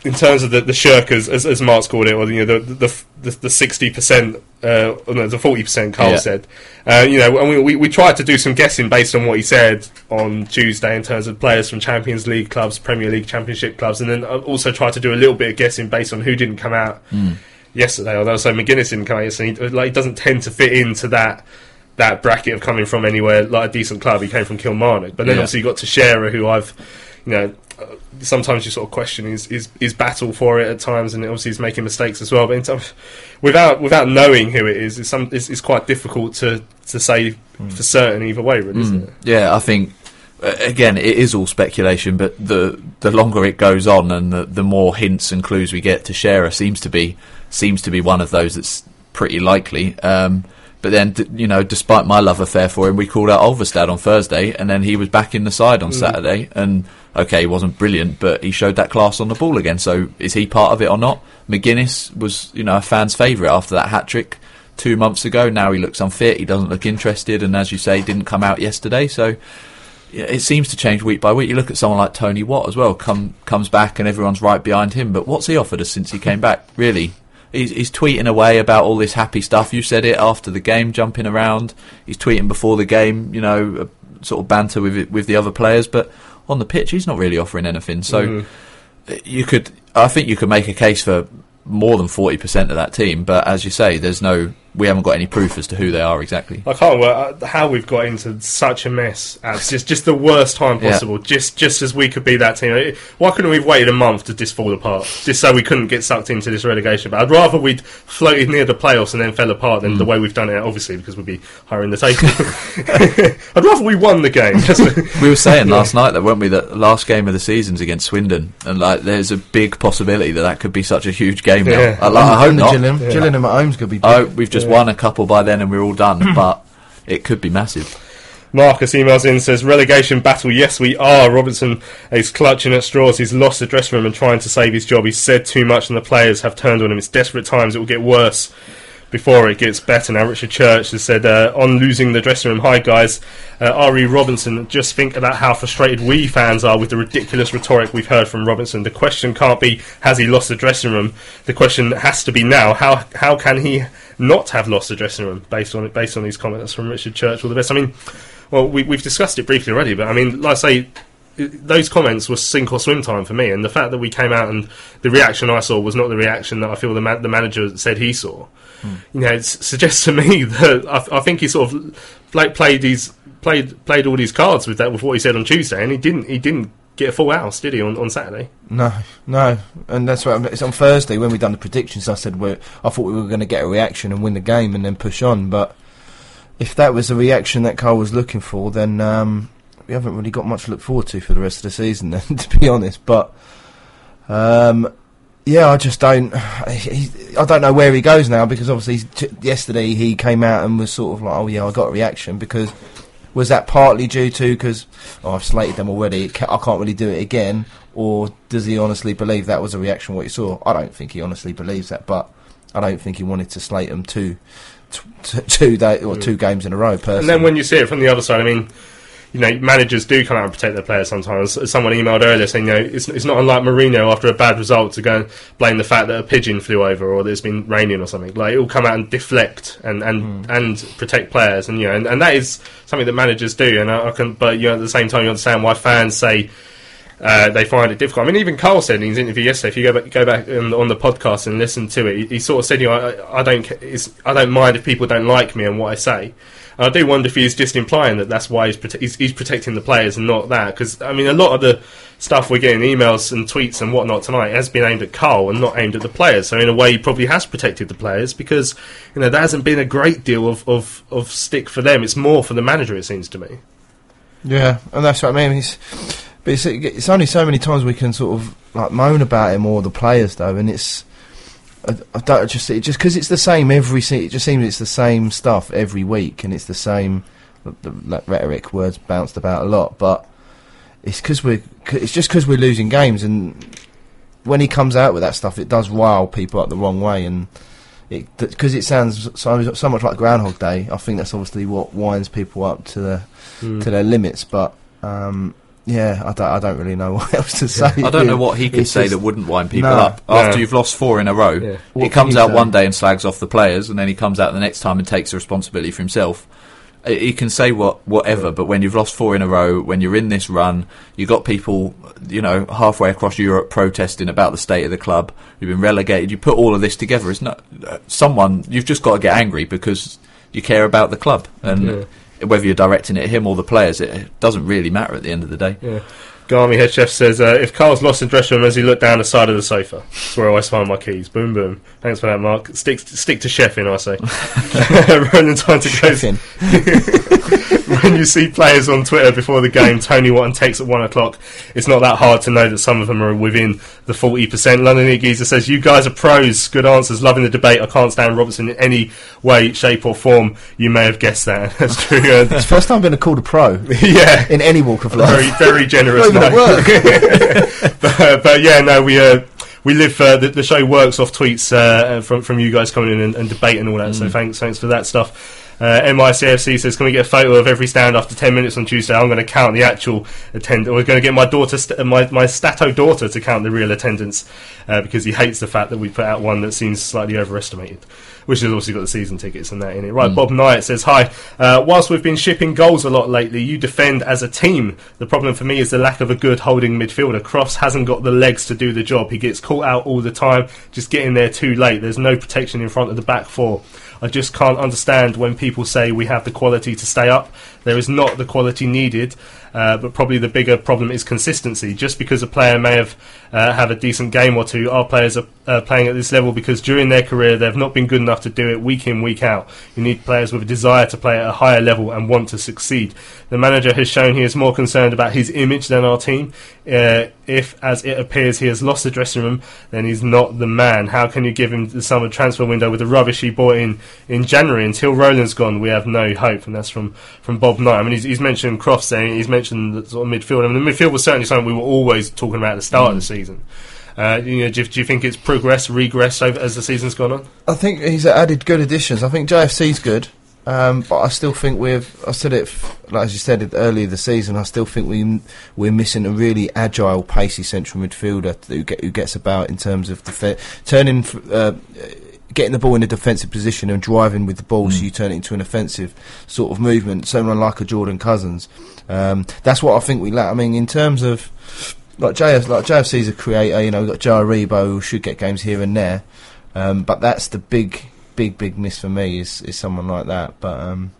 in terms of the, the shirkers, as, as Mark's called it, or you know, the the the sixty percent, uh, no, the forty percent. Karl Yeah. said, uh, you know, and we, we we tried to do some guessing based on what he said on Tuesday in terms of players from Champions League clubs, Premier League, Championship clubs, and then also tried to do a little bit of guessing based on who didn't come out Mm. yesterday. Although so Magennis didn't come out yesterday, he, like he doesn't tend to fit into that. That bracket of coming from anywhere like a decent club, he came from Kilmarnock. But then Yeah. obviously you got Teixeira, who I've, you know, sometimes you sort of question his, his his battle for it at times, and obviously he's making mistakes as well. But in terms, without without knowing who it is, it's, some, it's, it's quite difficult to to say for certain either way, really, isn't Mm. it? Yeah, I think uh, again it is all speculation, but the the longer it goes on and the, the more hints and clues we get Teixeira seems to be seems to be one of those that's pretty likely. Um, but then, you know, despite my love affair for him, we called out Ulvestad on Thursday, and then he was back in the side on Mm. Saturday. And okay, he wasn't brilliant, but he showed that class on the ball again. So is he part of it or not? Magennis was, you know, a fan's favourite after that hat trick two months ago. Now he looks unfit. He doesn't look interested, and as you say, didn't come out yesterday. So it seems to change week by week. You look at someone like Tony Watt as well. Come comes back, and everyone's right behind him. But what's he offered us since he came back? Really, he's, he's tweeting away about all this happy stuff. You said it after the game, jumping around. He's tweeting before the game. You know, sort of banter with with the other players, but on the pitch, he's not really offering anything. So Mhm. you could, I think, you could make a case for more than forty percent of that team. But as you say, there's no, we haven't got any proof as to who they are exactly. I can't work uh, how we've got into such a mess. Uh, It's just just the worst time Yeah. possible. Just just as we could be that team. Uh, Why couldn't we have waited a month to just fall apart? Just so we couldn't get sucked into this relegation. But I'd rather we'd floated near the playoffs and then fell apart than the way we've done it. Obviously, because we'd be higher in the table. I'd rather we won the game. We were saying last night that weren't we that the last game of the season's against Swindon, and like there's a big possibility that that could be such a huge game now. Yeah. I, like, I hope the not. Gillingham- Yeah. Gillingham at home's gonna be Oh, big. we've just Yeah. won a couple by then, and we're all done. but it could be massive. Marcus emails in says relegation battle. Yes, we are. Robinson is clutching at straws. He's lost the dressing room and trying to save his job. He's said too much, and the players have turned on him. It's desperate times. It will get worse before it gets better. Now, Richard Church has said uh, on losing the dressing room. Hi guys, uh, Ari Robinson. Just think about how frustrated we fans are with the ridiculous rhetoric we've heard from Robinson. The question can't be has he lost the dressing room. The question has to be now how how can he not have lost the dressing room based on it based on these comments from Richard Church. All the best. I mean, well, we, we've discussed it briefly already, but I mean, like I say, those comments were sink or swim time for me. And the fact that we came out and the reaction I saw was not the reaction that I feel the ma- the manager said he saw. Hmm. You know, it suggests to me that I, I think he sort of play, played these played played all these cards with that with what he said on Tuesday, and he didn't he didn't get a full house, did he, on, on Saturday? No, no, and that's what it's on Thursday when we done the predictions. I said we I thought we were going to get a reaction and win the game and then push on. But if that was the reaction that Karl was looking for, then um, we haven't really got much to look forward to for the rest of the season. Then, to be honest, but um, yeah, I just don't. I don't know where he goes now because obviously yesterday he came out and was sort of like, oh yeah, I got a reaction because. Was that partly due to because oh, I've slated them already? I can't really do it again, or does he honestly believe that was a reaction what he saw? I don't think he honestly believes that, but I don't think he wanted to slate them two, t- t- two day or Mm. two games in a row. Personally, And then when you see it from the other side, I mean, you know, managers do come out and protect their players sometimes. Someone emailed earlier saying, you know, it's, it's not unlike Mourinho after a bad result to go and blame the fact that a pigeon flew over or that it's been raining or something. Like, it will come out and deflect and, and, and protect players. And, you know, and, and that is something that managers do. And I, I can, but, you know, at the same time, you understand why fans say, uh, they find it difficult. I mean, even Karl said in his interview yesterday. If you go back, go back on, on the podcast and listen to it, he, he sort of said, "You know, I, I don't, it's, I don't mind if people don't like me and what I say." And I do wonder if he's just implying that that's why he's, prote- he's, he's protecting the players and not that. Because I mean, a lot of the stuff we're getting, emails and tweets and whatnot tonight, has been aimed at Karl and not aimed at the players. So in a way, he probably has protected the players because you know there hasn't been a great deal of, of, of stick for them. It's more for the manager, it seems to me. Yeah, and that's what I mean. It's, but it's, it's only so many times we can sort of like moan about him or the players though, and it's I, I don't just it just because it's the same every se- it just seems it's the same stuff every week, and it's the same the, like, rhetoric words bounced about a lot, but it's because we're it's just because we're losing games, and when he comes out with that stuff, it does rile people up the wrong way, and it because it sounds so, so much like Groundhog Day. I think that's obviously what winds people up to the Hmm. to their limits. But um, yeah, I don't, I don't really know what else to say. I don't know what he can It's say just- that wouldn't wind people No. up. After No. you've lost four in a row, What he can comes out say? one day and slags off the players, and then he comes out the next time and takes the responsibility for himself. He can say what whatever, but when you've lost four in a row, when you're in this run, you've got people, you know, halfway across Europe protesting about the state of the club. You've been relegated. You put all of this together. It's not uh, someone. You've just got to get angry because you care about the club, and whether you're directing it at him or the players, it doesn't really matter at the end of the day. Yeah. Garmy head chef says, uh, if Karl's lost in dressing room as he looked down the side of the sofa, that's where I always find my keys. Boom, boom. Thanks for that, Mark. Stick, stick to chefing, I say. Ronan Taunton goes, when you see players on Twitter before the game, Tony Watton takes at one o'clock, it's not that hard to know that some of them are within the 40%. London League Geezer says, you guys are pros. Good answers. Loving the debate. I can't stand Robertson in any way, shape or form. You may have guessed that. That's true. It's the first time I've been called a pro. yeah. In any walk of life. Very, very generous. No. but, uh, but yeah, no, we uh, we live. Uh, the, the show works off tweets uh, from from you guys coming in and, and debating all that. So Mm. thanks, thanks for that stuff. Uh, MICFC says, "Can we get a photo of every stand after ten minutes on Tuesday? I'm going to count the actual attendance. We're going to get my daughter, st- uh, my my Stato daughter, to count the real attendance uh, because he hates the fact that we put out one that seems slightly overestimated." Which has obviously got the season tickets and that in it. Right, Mm. Bob Knight says, Hi. Uh, whilst we've been shipping goals a lot lately, you defend as a team. The problem for me is the lack of a good holding midfielder. Crofts hasn't got the legs to do the job. He gets caught out all the time, just getting there too late. There's no protection in front of the back four. I just can't understand when people say we have the quality to stay up. There is not the quality needed, uh, but probably the bigger problem is consistency. Just because a player may have uh, a decent game or two, our players are uh, playing at this level because during their career they've not been good enough to do it week in week out. You need players with a desire to play at a higher level and want to succeed. The manager has shown he is more concerned about his image than our team. Uh, if, as it appears, he has lost the dressing room, then he's not the man. How can you give him the summer transfer window with the rubbish he bought in in January? Until Roland's gone, we have no hope. And that's from, from Bob Knight. I mean, he's, he's mentioned Croft saying he's mentioned the sort of midfield. I mean, the midfield was certainly something we were always talking about at the start of the season. Uh, you know, do, you- do you think it's progressed, regressed over, as the season's gone on? I think he's added good additions. I think JFC's good, um, but I still think we've. I said it, like as you said it earlier this season. I still think we we're missing a really agile, pacey central midfielder who, get, who gets about in terms of defe- turning uh, getting the ball in a defensive position and driving with the ball, Mm. so you turn it into an offensive sort of movement. Someone like a Jordan Cousins. Um, that's what I think we lack. I mean, in terms of like JF, like JFC's a creator. You know, we've got Joe Aribo who should get games here and there, um, but that's the big, big, big miss for me is is someone like that. But um,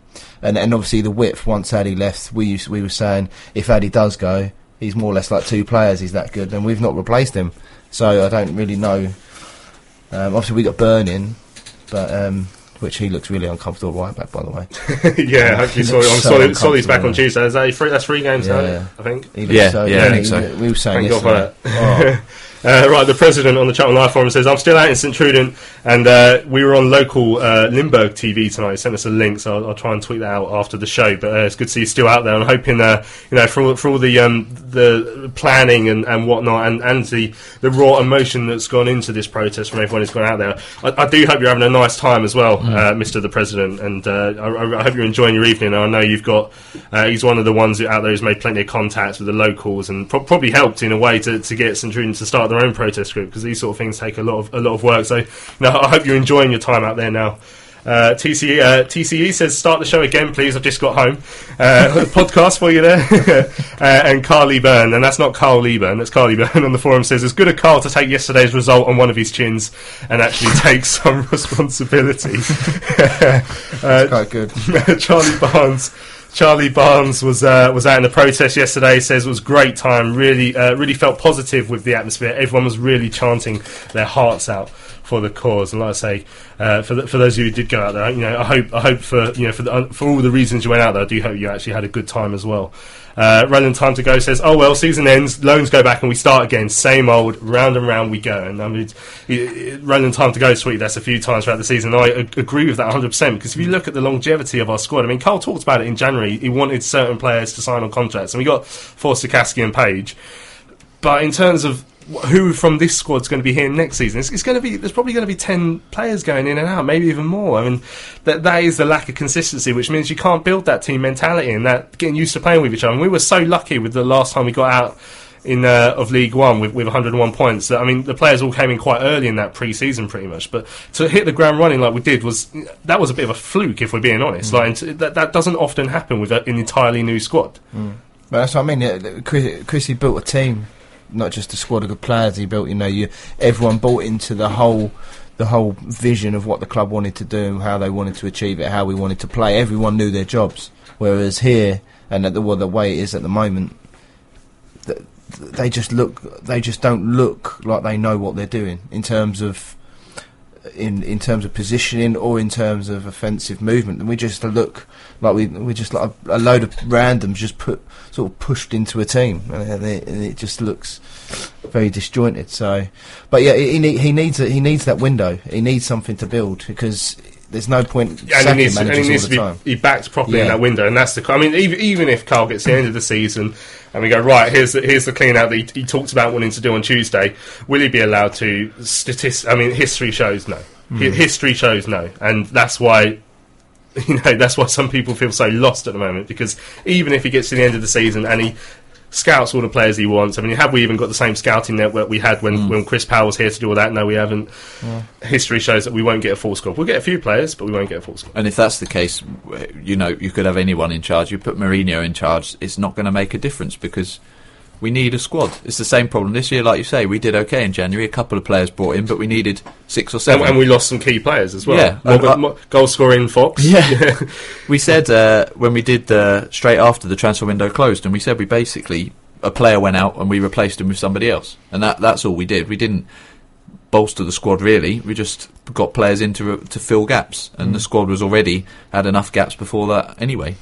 and and obviously the width. Once Addy left, we used, we were saying if Addy does go, he's more or less like two players. He's that good, and we've not replaced him. So I don't really know. Um, obviously, we got Burning, but um, which he looks really uncomfortable right back, by the way. yeah, hopefully He Solly, looks I'm so Solly, Solly's back on uncomfortable. Tuesday. Is that three? That's three games now, Yeah. I think. Yeah, so- yeah, I think so. we were saying Thank God for that. yesterday. Uh, right, the president on the Cheltenham Live forum says, I'm still out in St Truiden, and uh, we were on local uh, Limburg TV tonight. He sent us a link, so I'll, I'll try and tweet that out after the show. But uh, it's good to see you still out there. I'm hoping, uh, you know, for all, for all the um, the planning and, and whatnot, and, and the, the raw emotion that's gone into this protest from everyone who's gone out there, I, I do hope you're having a nice time as well, uh, Mr. the President, and uh, I, I hope you're enjoying your evening. I know you've got, uh, he's one of the ones out there who's made plenty of contacts with the locals and pro- probably helped in a way to, to get St Truiden to start their own protest group because these sort of things take a lot of a lot of work. So, you know, I hope you're enjoying your time out there now. Uh, TCE, uh, TCE says, start the show again, please. I've just got home. Uh, podcast for you there. uh, and Carly Byrne, and that's not Carl Lieburn, that's Carly Byrne on the forum says, it's good of Karl to take yesterday's result on one of his chins and actually take some responsibility. quite good. Charlie Barnes. Charlie Barnes was uh, was out in the protest yesterday. Says it was great time. Really, uh, really felt positive with the atmosphere. Everyone was really chanting their hearts out for the cause. And like I say, uh, for the, for those of you who did go out there, you know, I hope I hope for you know for the, for all the reasons you went out there, I do hope you actually had a good time as well. Uh, Roland Time to Go says, "Oh well, season ends, loans go back, and we start again. Same old, round and round we go." And I mean, Roland Time to Go tweet that's a few times throughout the season. I agree with that 100 percent because if you look at the longevity of our squad, I mean, Karl talked about it in January. He wanted certain players to sign on contracts, and we got Forster, Caskey, and Page. But in terms of who from this squad's going to be here next season, it's, it's going to be there's probably going to be ten players going in and out, maybe even more. I mean, that that is the lack of consistency, which means you can't build that team mentality and that getting used to playing with each other. And we were so lucky with the last time we got out. In uh, of League One with, with 101 points, that I mean the players all came in quite early in that pre-season, pretty much. But to hit the ground running like we did was that was a bit of a fluke, if we're being honest. Like and that that doesn't often happen with a, an entirely new squad. Mm. But that's what I mean. Chris, Chrissy built a team, not just a squad of good players. He built, you know, you everyone bought into the whole, the whole vision of what the club wanted to do, how they wanted to achieve it, how we wanted to play. Everyone knew their jobs. Whereas here, and at the, well, the way it is at the moment, th- th- they just look, they just don't look like they know what they're doing in terms of. In, in terms of positioning or in terms of offensive movement, and we just look like we we just like a, a load of randoms just put sort of pushed into a team, and it, and it just looks very disjointed. So, but yeah, he he, he needs a, he needs that window. He needs something to build because there's no point Yeah, and he needs, and he needs to be, time. be backed properly in that window, and that's the. I mean, even, even if Karl gets the end of the season and we go right, here's the, here's the clean out that he, he talked about wanting to do on Tuesday. Will he be allowed to? Statist- I mean, history shows no. Mm. history shows no, and that's why. You know that's why some people feel so lost at the moment because even if he gets to the end of the season and he scouts all the players he wants, I mean, have we even got the same scouting network we had when, mm. when Chris Powell was here to do all that? No, we haven't. Yeah. History shows that we won't get a full squad. We'll get a few players, but we won't get a full squad. And if that's the case, you know, you could have anyone in charge. You put Mourinho in charge, it's not going to make a difference because we need a squad. It's the same problem this year, like you say. We did okay in January. A couple of players brought in, but we needed six or seven. and we lost some key players as well. Yeah. Robert, Uh, Mo- goal scoring Fox. Yeah. we said uh, when we did uh, straight after the transfer window closed, and we said we basically a player went out and we replaced him with somebody else, and that that's all we did. We didn't bolster the squad really. We just got players in to, to fill gaps, and Mm. the squad was already had enough gaps before that anyway.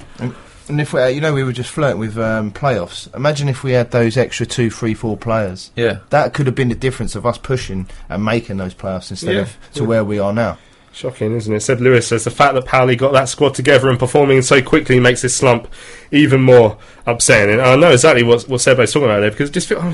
And, and if we, uh, you know, we were just flirting with um, playoffs. Imagine if we had those extra two, three, four players. Yeah. that could have been the difference of us pushing and making those playoffs instead Yeah. of to Yeah. where we are now. Shocking, isn't it? Seb Lewis says the fact that Powley got that squad together and performing so quickly makes this slump even more upsetting. And I know exactly what what Sebo's talking about there because it just feel,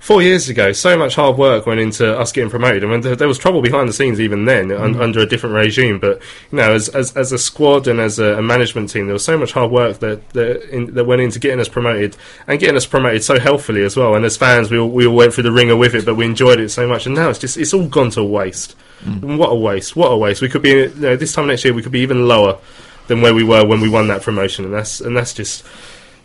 four years ago, so much hard work went into us getting promoted, and when there, there was trouble behind the scenes even then un, Mm. under a different regime. But you know, as as, as a squad and as a, a management team, there was so much hard work that that, in, that went into getting us promoted and getting us promoted so healthily as well. And as fans, we all, we all went through the ringer with it, but we enjoyed it so much. And now it's just it's all gone to waste. And What a waste! What a waste! We could be you know, this time next year. We could be even lower than where we were when we won that promotion, and that's and that's just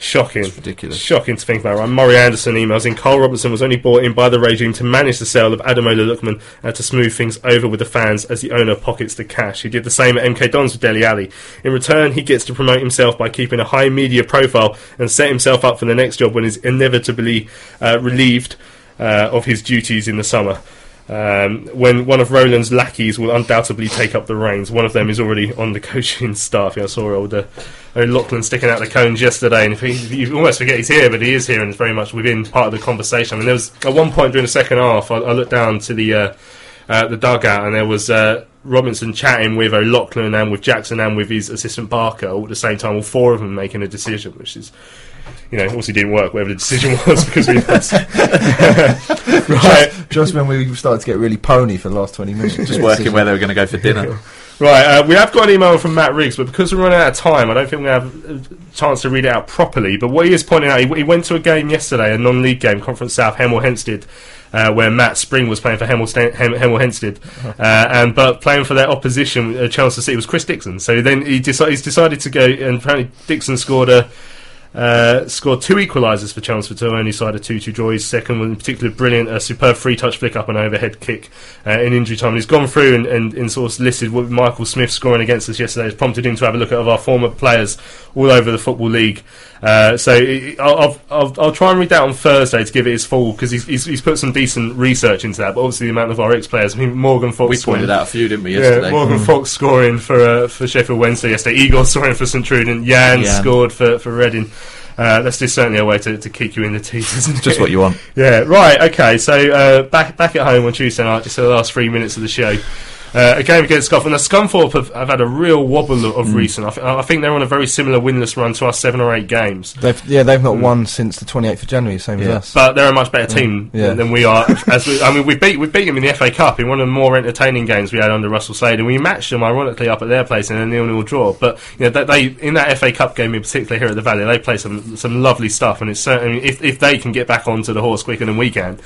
shocking. ridiculous. Shocking to think about. Right? Murray Anderson emails in. Karl Robertson was only brought in by the regime to manage the sale of Ademola Lookman and to smooth things over with the fans as the owner pockets the cash. He did the same at MK Dons with Dele Alli. In return, he gets to promote himself by keeping a high media profile and set himself up for the next job when he's inevitably uh, relieved uh, of his duties in the summer. Um, when one of Roland's lackeys will undoubtedly take up the reins. One of them is already on the coaching staff. I saw old, uh, old Lachlan sticking out the cones yesterday, and he, you almost forget he's here, but he is here and is very much within part of the conversation. I mean, there was at one point during the second half, I, I looked down to the uh, uh, the dugout, and there was uh, Robinson chatting with O'Loughlin and with Jackson and with his assistant Barker all at the same time, all four of them making a decision, which is. You know, obviously didn't work, whatever the decision was, because we lost. right. Just, just when we started to get really pony for the last 20 minutes. Just working where they were going to go for dinner. Right, uh, we have got an email from Matt Riggs, but because we're running out of time, I don't think we have a chance to read it out properly. But what he is pointing out, he, he went to a game yesterday, a non-league game, Conference South, Hemel Hempstead, uh, where Matt Spring was playing for Hemel, Sta- Hem- Hemel Hempstead, uh, and but playing for their opposition, uh, Chelmsford City, was Chris Dickson. So then he deci- he's decided to go, and apparently Dickson scored a. Uh, scored two equalisers for Chelmsford to only side of 2 2 draw. His second one, in particular, brilliant, a superb free touch flick up and overhead kick uh, in injury time. And he's gone through and, and, and sort of listed what Michael Smith scoring against us yesterday has prompted him to have a look at our former players all over the Football League. Uh, so i- I'll, I'll, I'll, I'll try and read that on Thursday to give it his full because he's, he's, he's put some decent research into that. But obviously, the amount of our ex players, I mean, Morgan Fox. We scoring- pointed out a few, didn't we, yesterday? Yeah, Morgan Mm. Fox scoring for uh, for Sheffield Wednesday yesterday. Igor scoring for St Truiden. Jan, Jan. scored for for Reading. Uh, that's just certainly a way to, to kick you in the teeth, isn't it? Just what you want. Yeah, right, okay, so uh, back back at home on Tuesday night, just the last three minutes of the show. Uh, a game against Scunthorpe. Now, Scunthorpe have, have had a real wobble of, Mm. recent. I, th- I think they're on a very similar winless run to us, seven or eight games. They've, yeah, they've not won since the 28th of January, same as us. But they're a much better team Yeah. than, than we are. As we, I mean, we beat we beat them in the FA Cup in one of the more entertaining games we had under Russell Slade, and we matched them ironically up at their place in a nil-nil draw. But you know, they, they in that FA Cup game in particular here at the Valley, they play some some lovely stuff, and it's certainly if if they can get back onto the horse quicker than we can.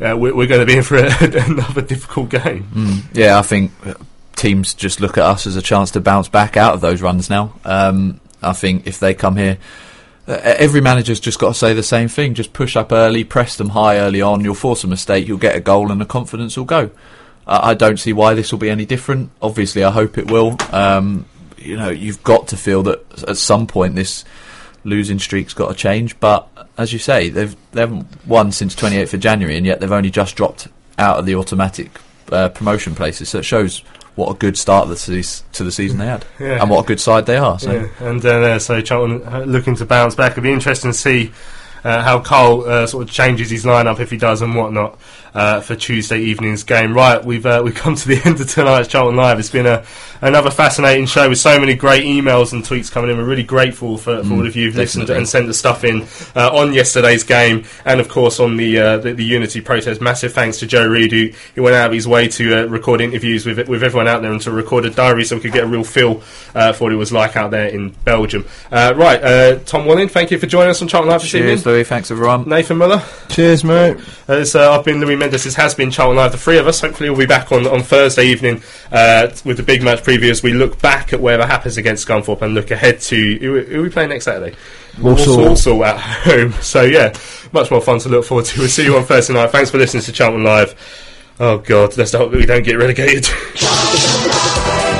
Uh, we're, we're going to be in for a, another difficult game. Mm. Yeah, I think uh, teams just look at us as a chance to bounce back out of those runs now. Um, I think if they come here, uh, every manager's just got to say the same thing: just push up early, press them high early on. You'll force a mistake, you'll get a goal, and the confidence will go. I don't see why this will be any different. Obviously, I hope it will. Um, you know, you've got to feel that at some point this losing streak's got to change. But as you say, they've they haven't won since 28th of January, and yet they've only just dropped out of the automatic uh, promotion places. So it shows what a good start to the, seas- to the season they had, Yeah. and what a good side they are. So. Yeah, and uh, so Charlton uh, looking to bounce back. It'll be interesting to see uh, how Karl uh, sort of changes his lineup if he does and whatnot uh, for Tuesday evening's game. Right, we've uh, we've come to the end of tonight's Charlton Live. It's been a another fascinating show with so many great emails and tweets coming in. We're really grateful for, for Mm, all of you who've listened and sent the stuff in uh, on yesterday's game, and of course on the, uh, the the Unity protest. Massive thanks to Joe Reed, who, who went out of his way to uh, record interviews with with everyone out there and to record a diary so we could get a real feel uh, for what it was like out there in Belgium. Uh, right, uh, Tom Walling, thank you for joining us on Charlton Live this Cheers, evening. Louis. Thanks, everyone. Nathan Muller. Cheers, mate. As, uh, I've been Louis Mendes. This has been Charlton Live. The three of us. Hopefully, we'll be back on, on Thursday evening uh, with the big match preview as we look back at whatever happens against Scunthorpe and look ahead to who, who we playing next Saturday? Walsall. Walsall at home. So yeah, much more fun to look forward to. We'll see you on Thursday night. Thanks for listening to Charlton Live. Oh God, let's hope that we don't get relegated.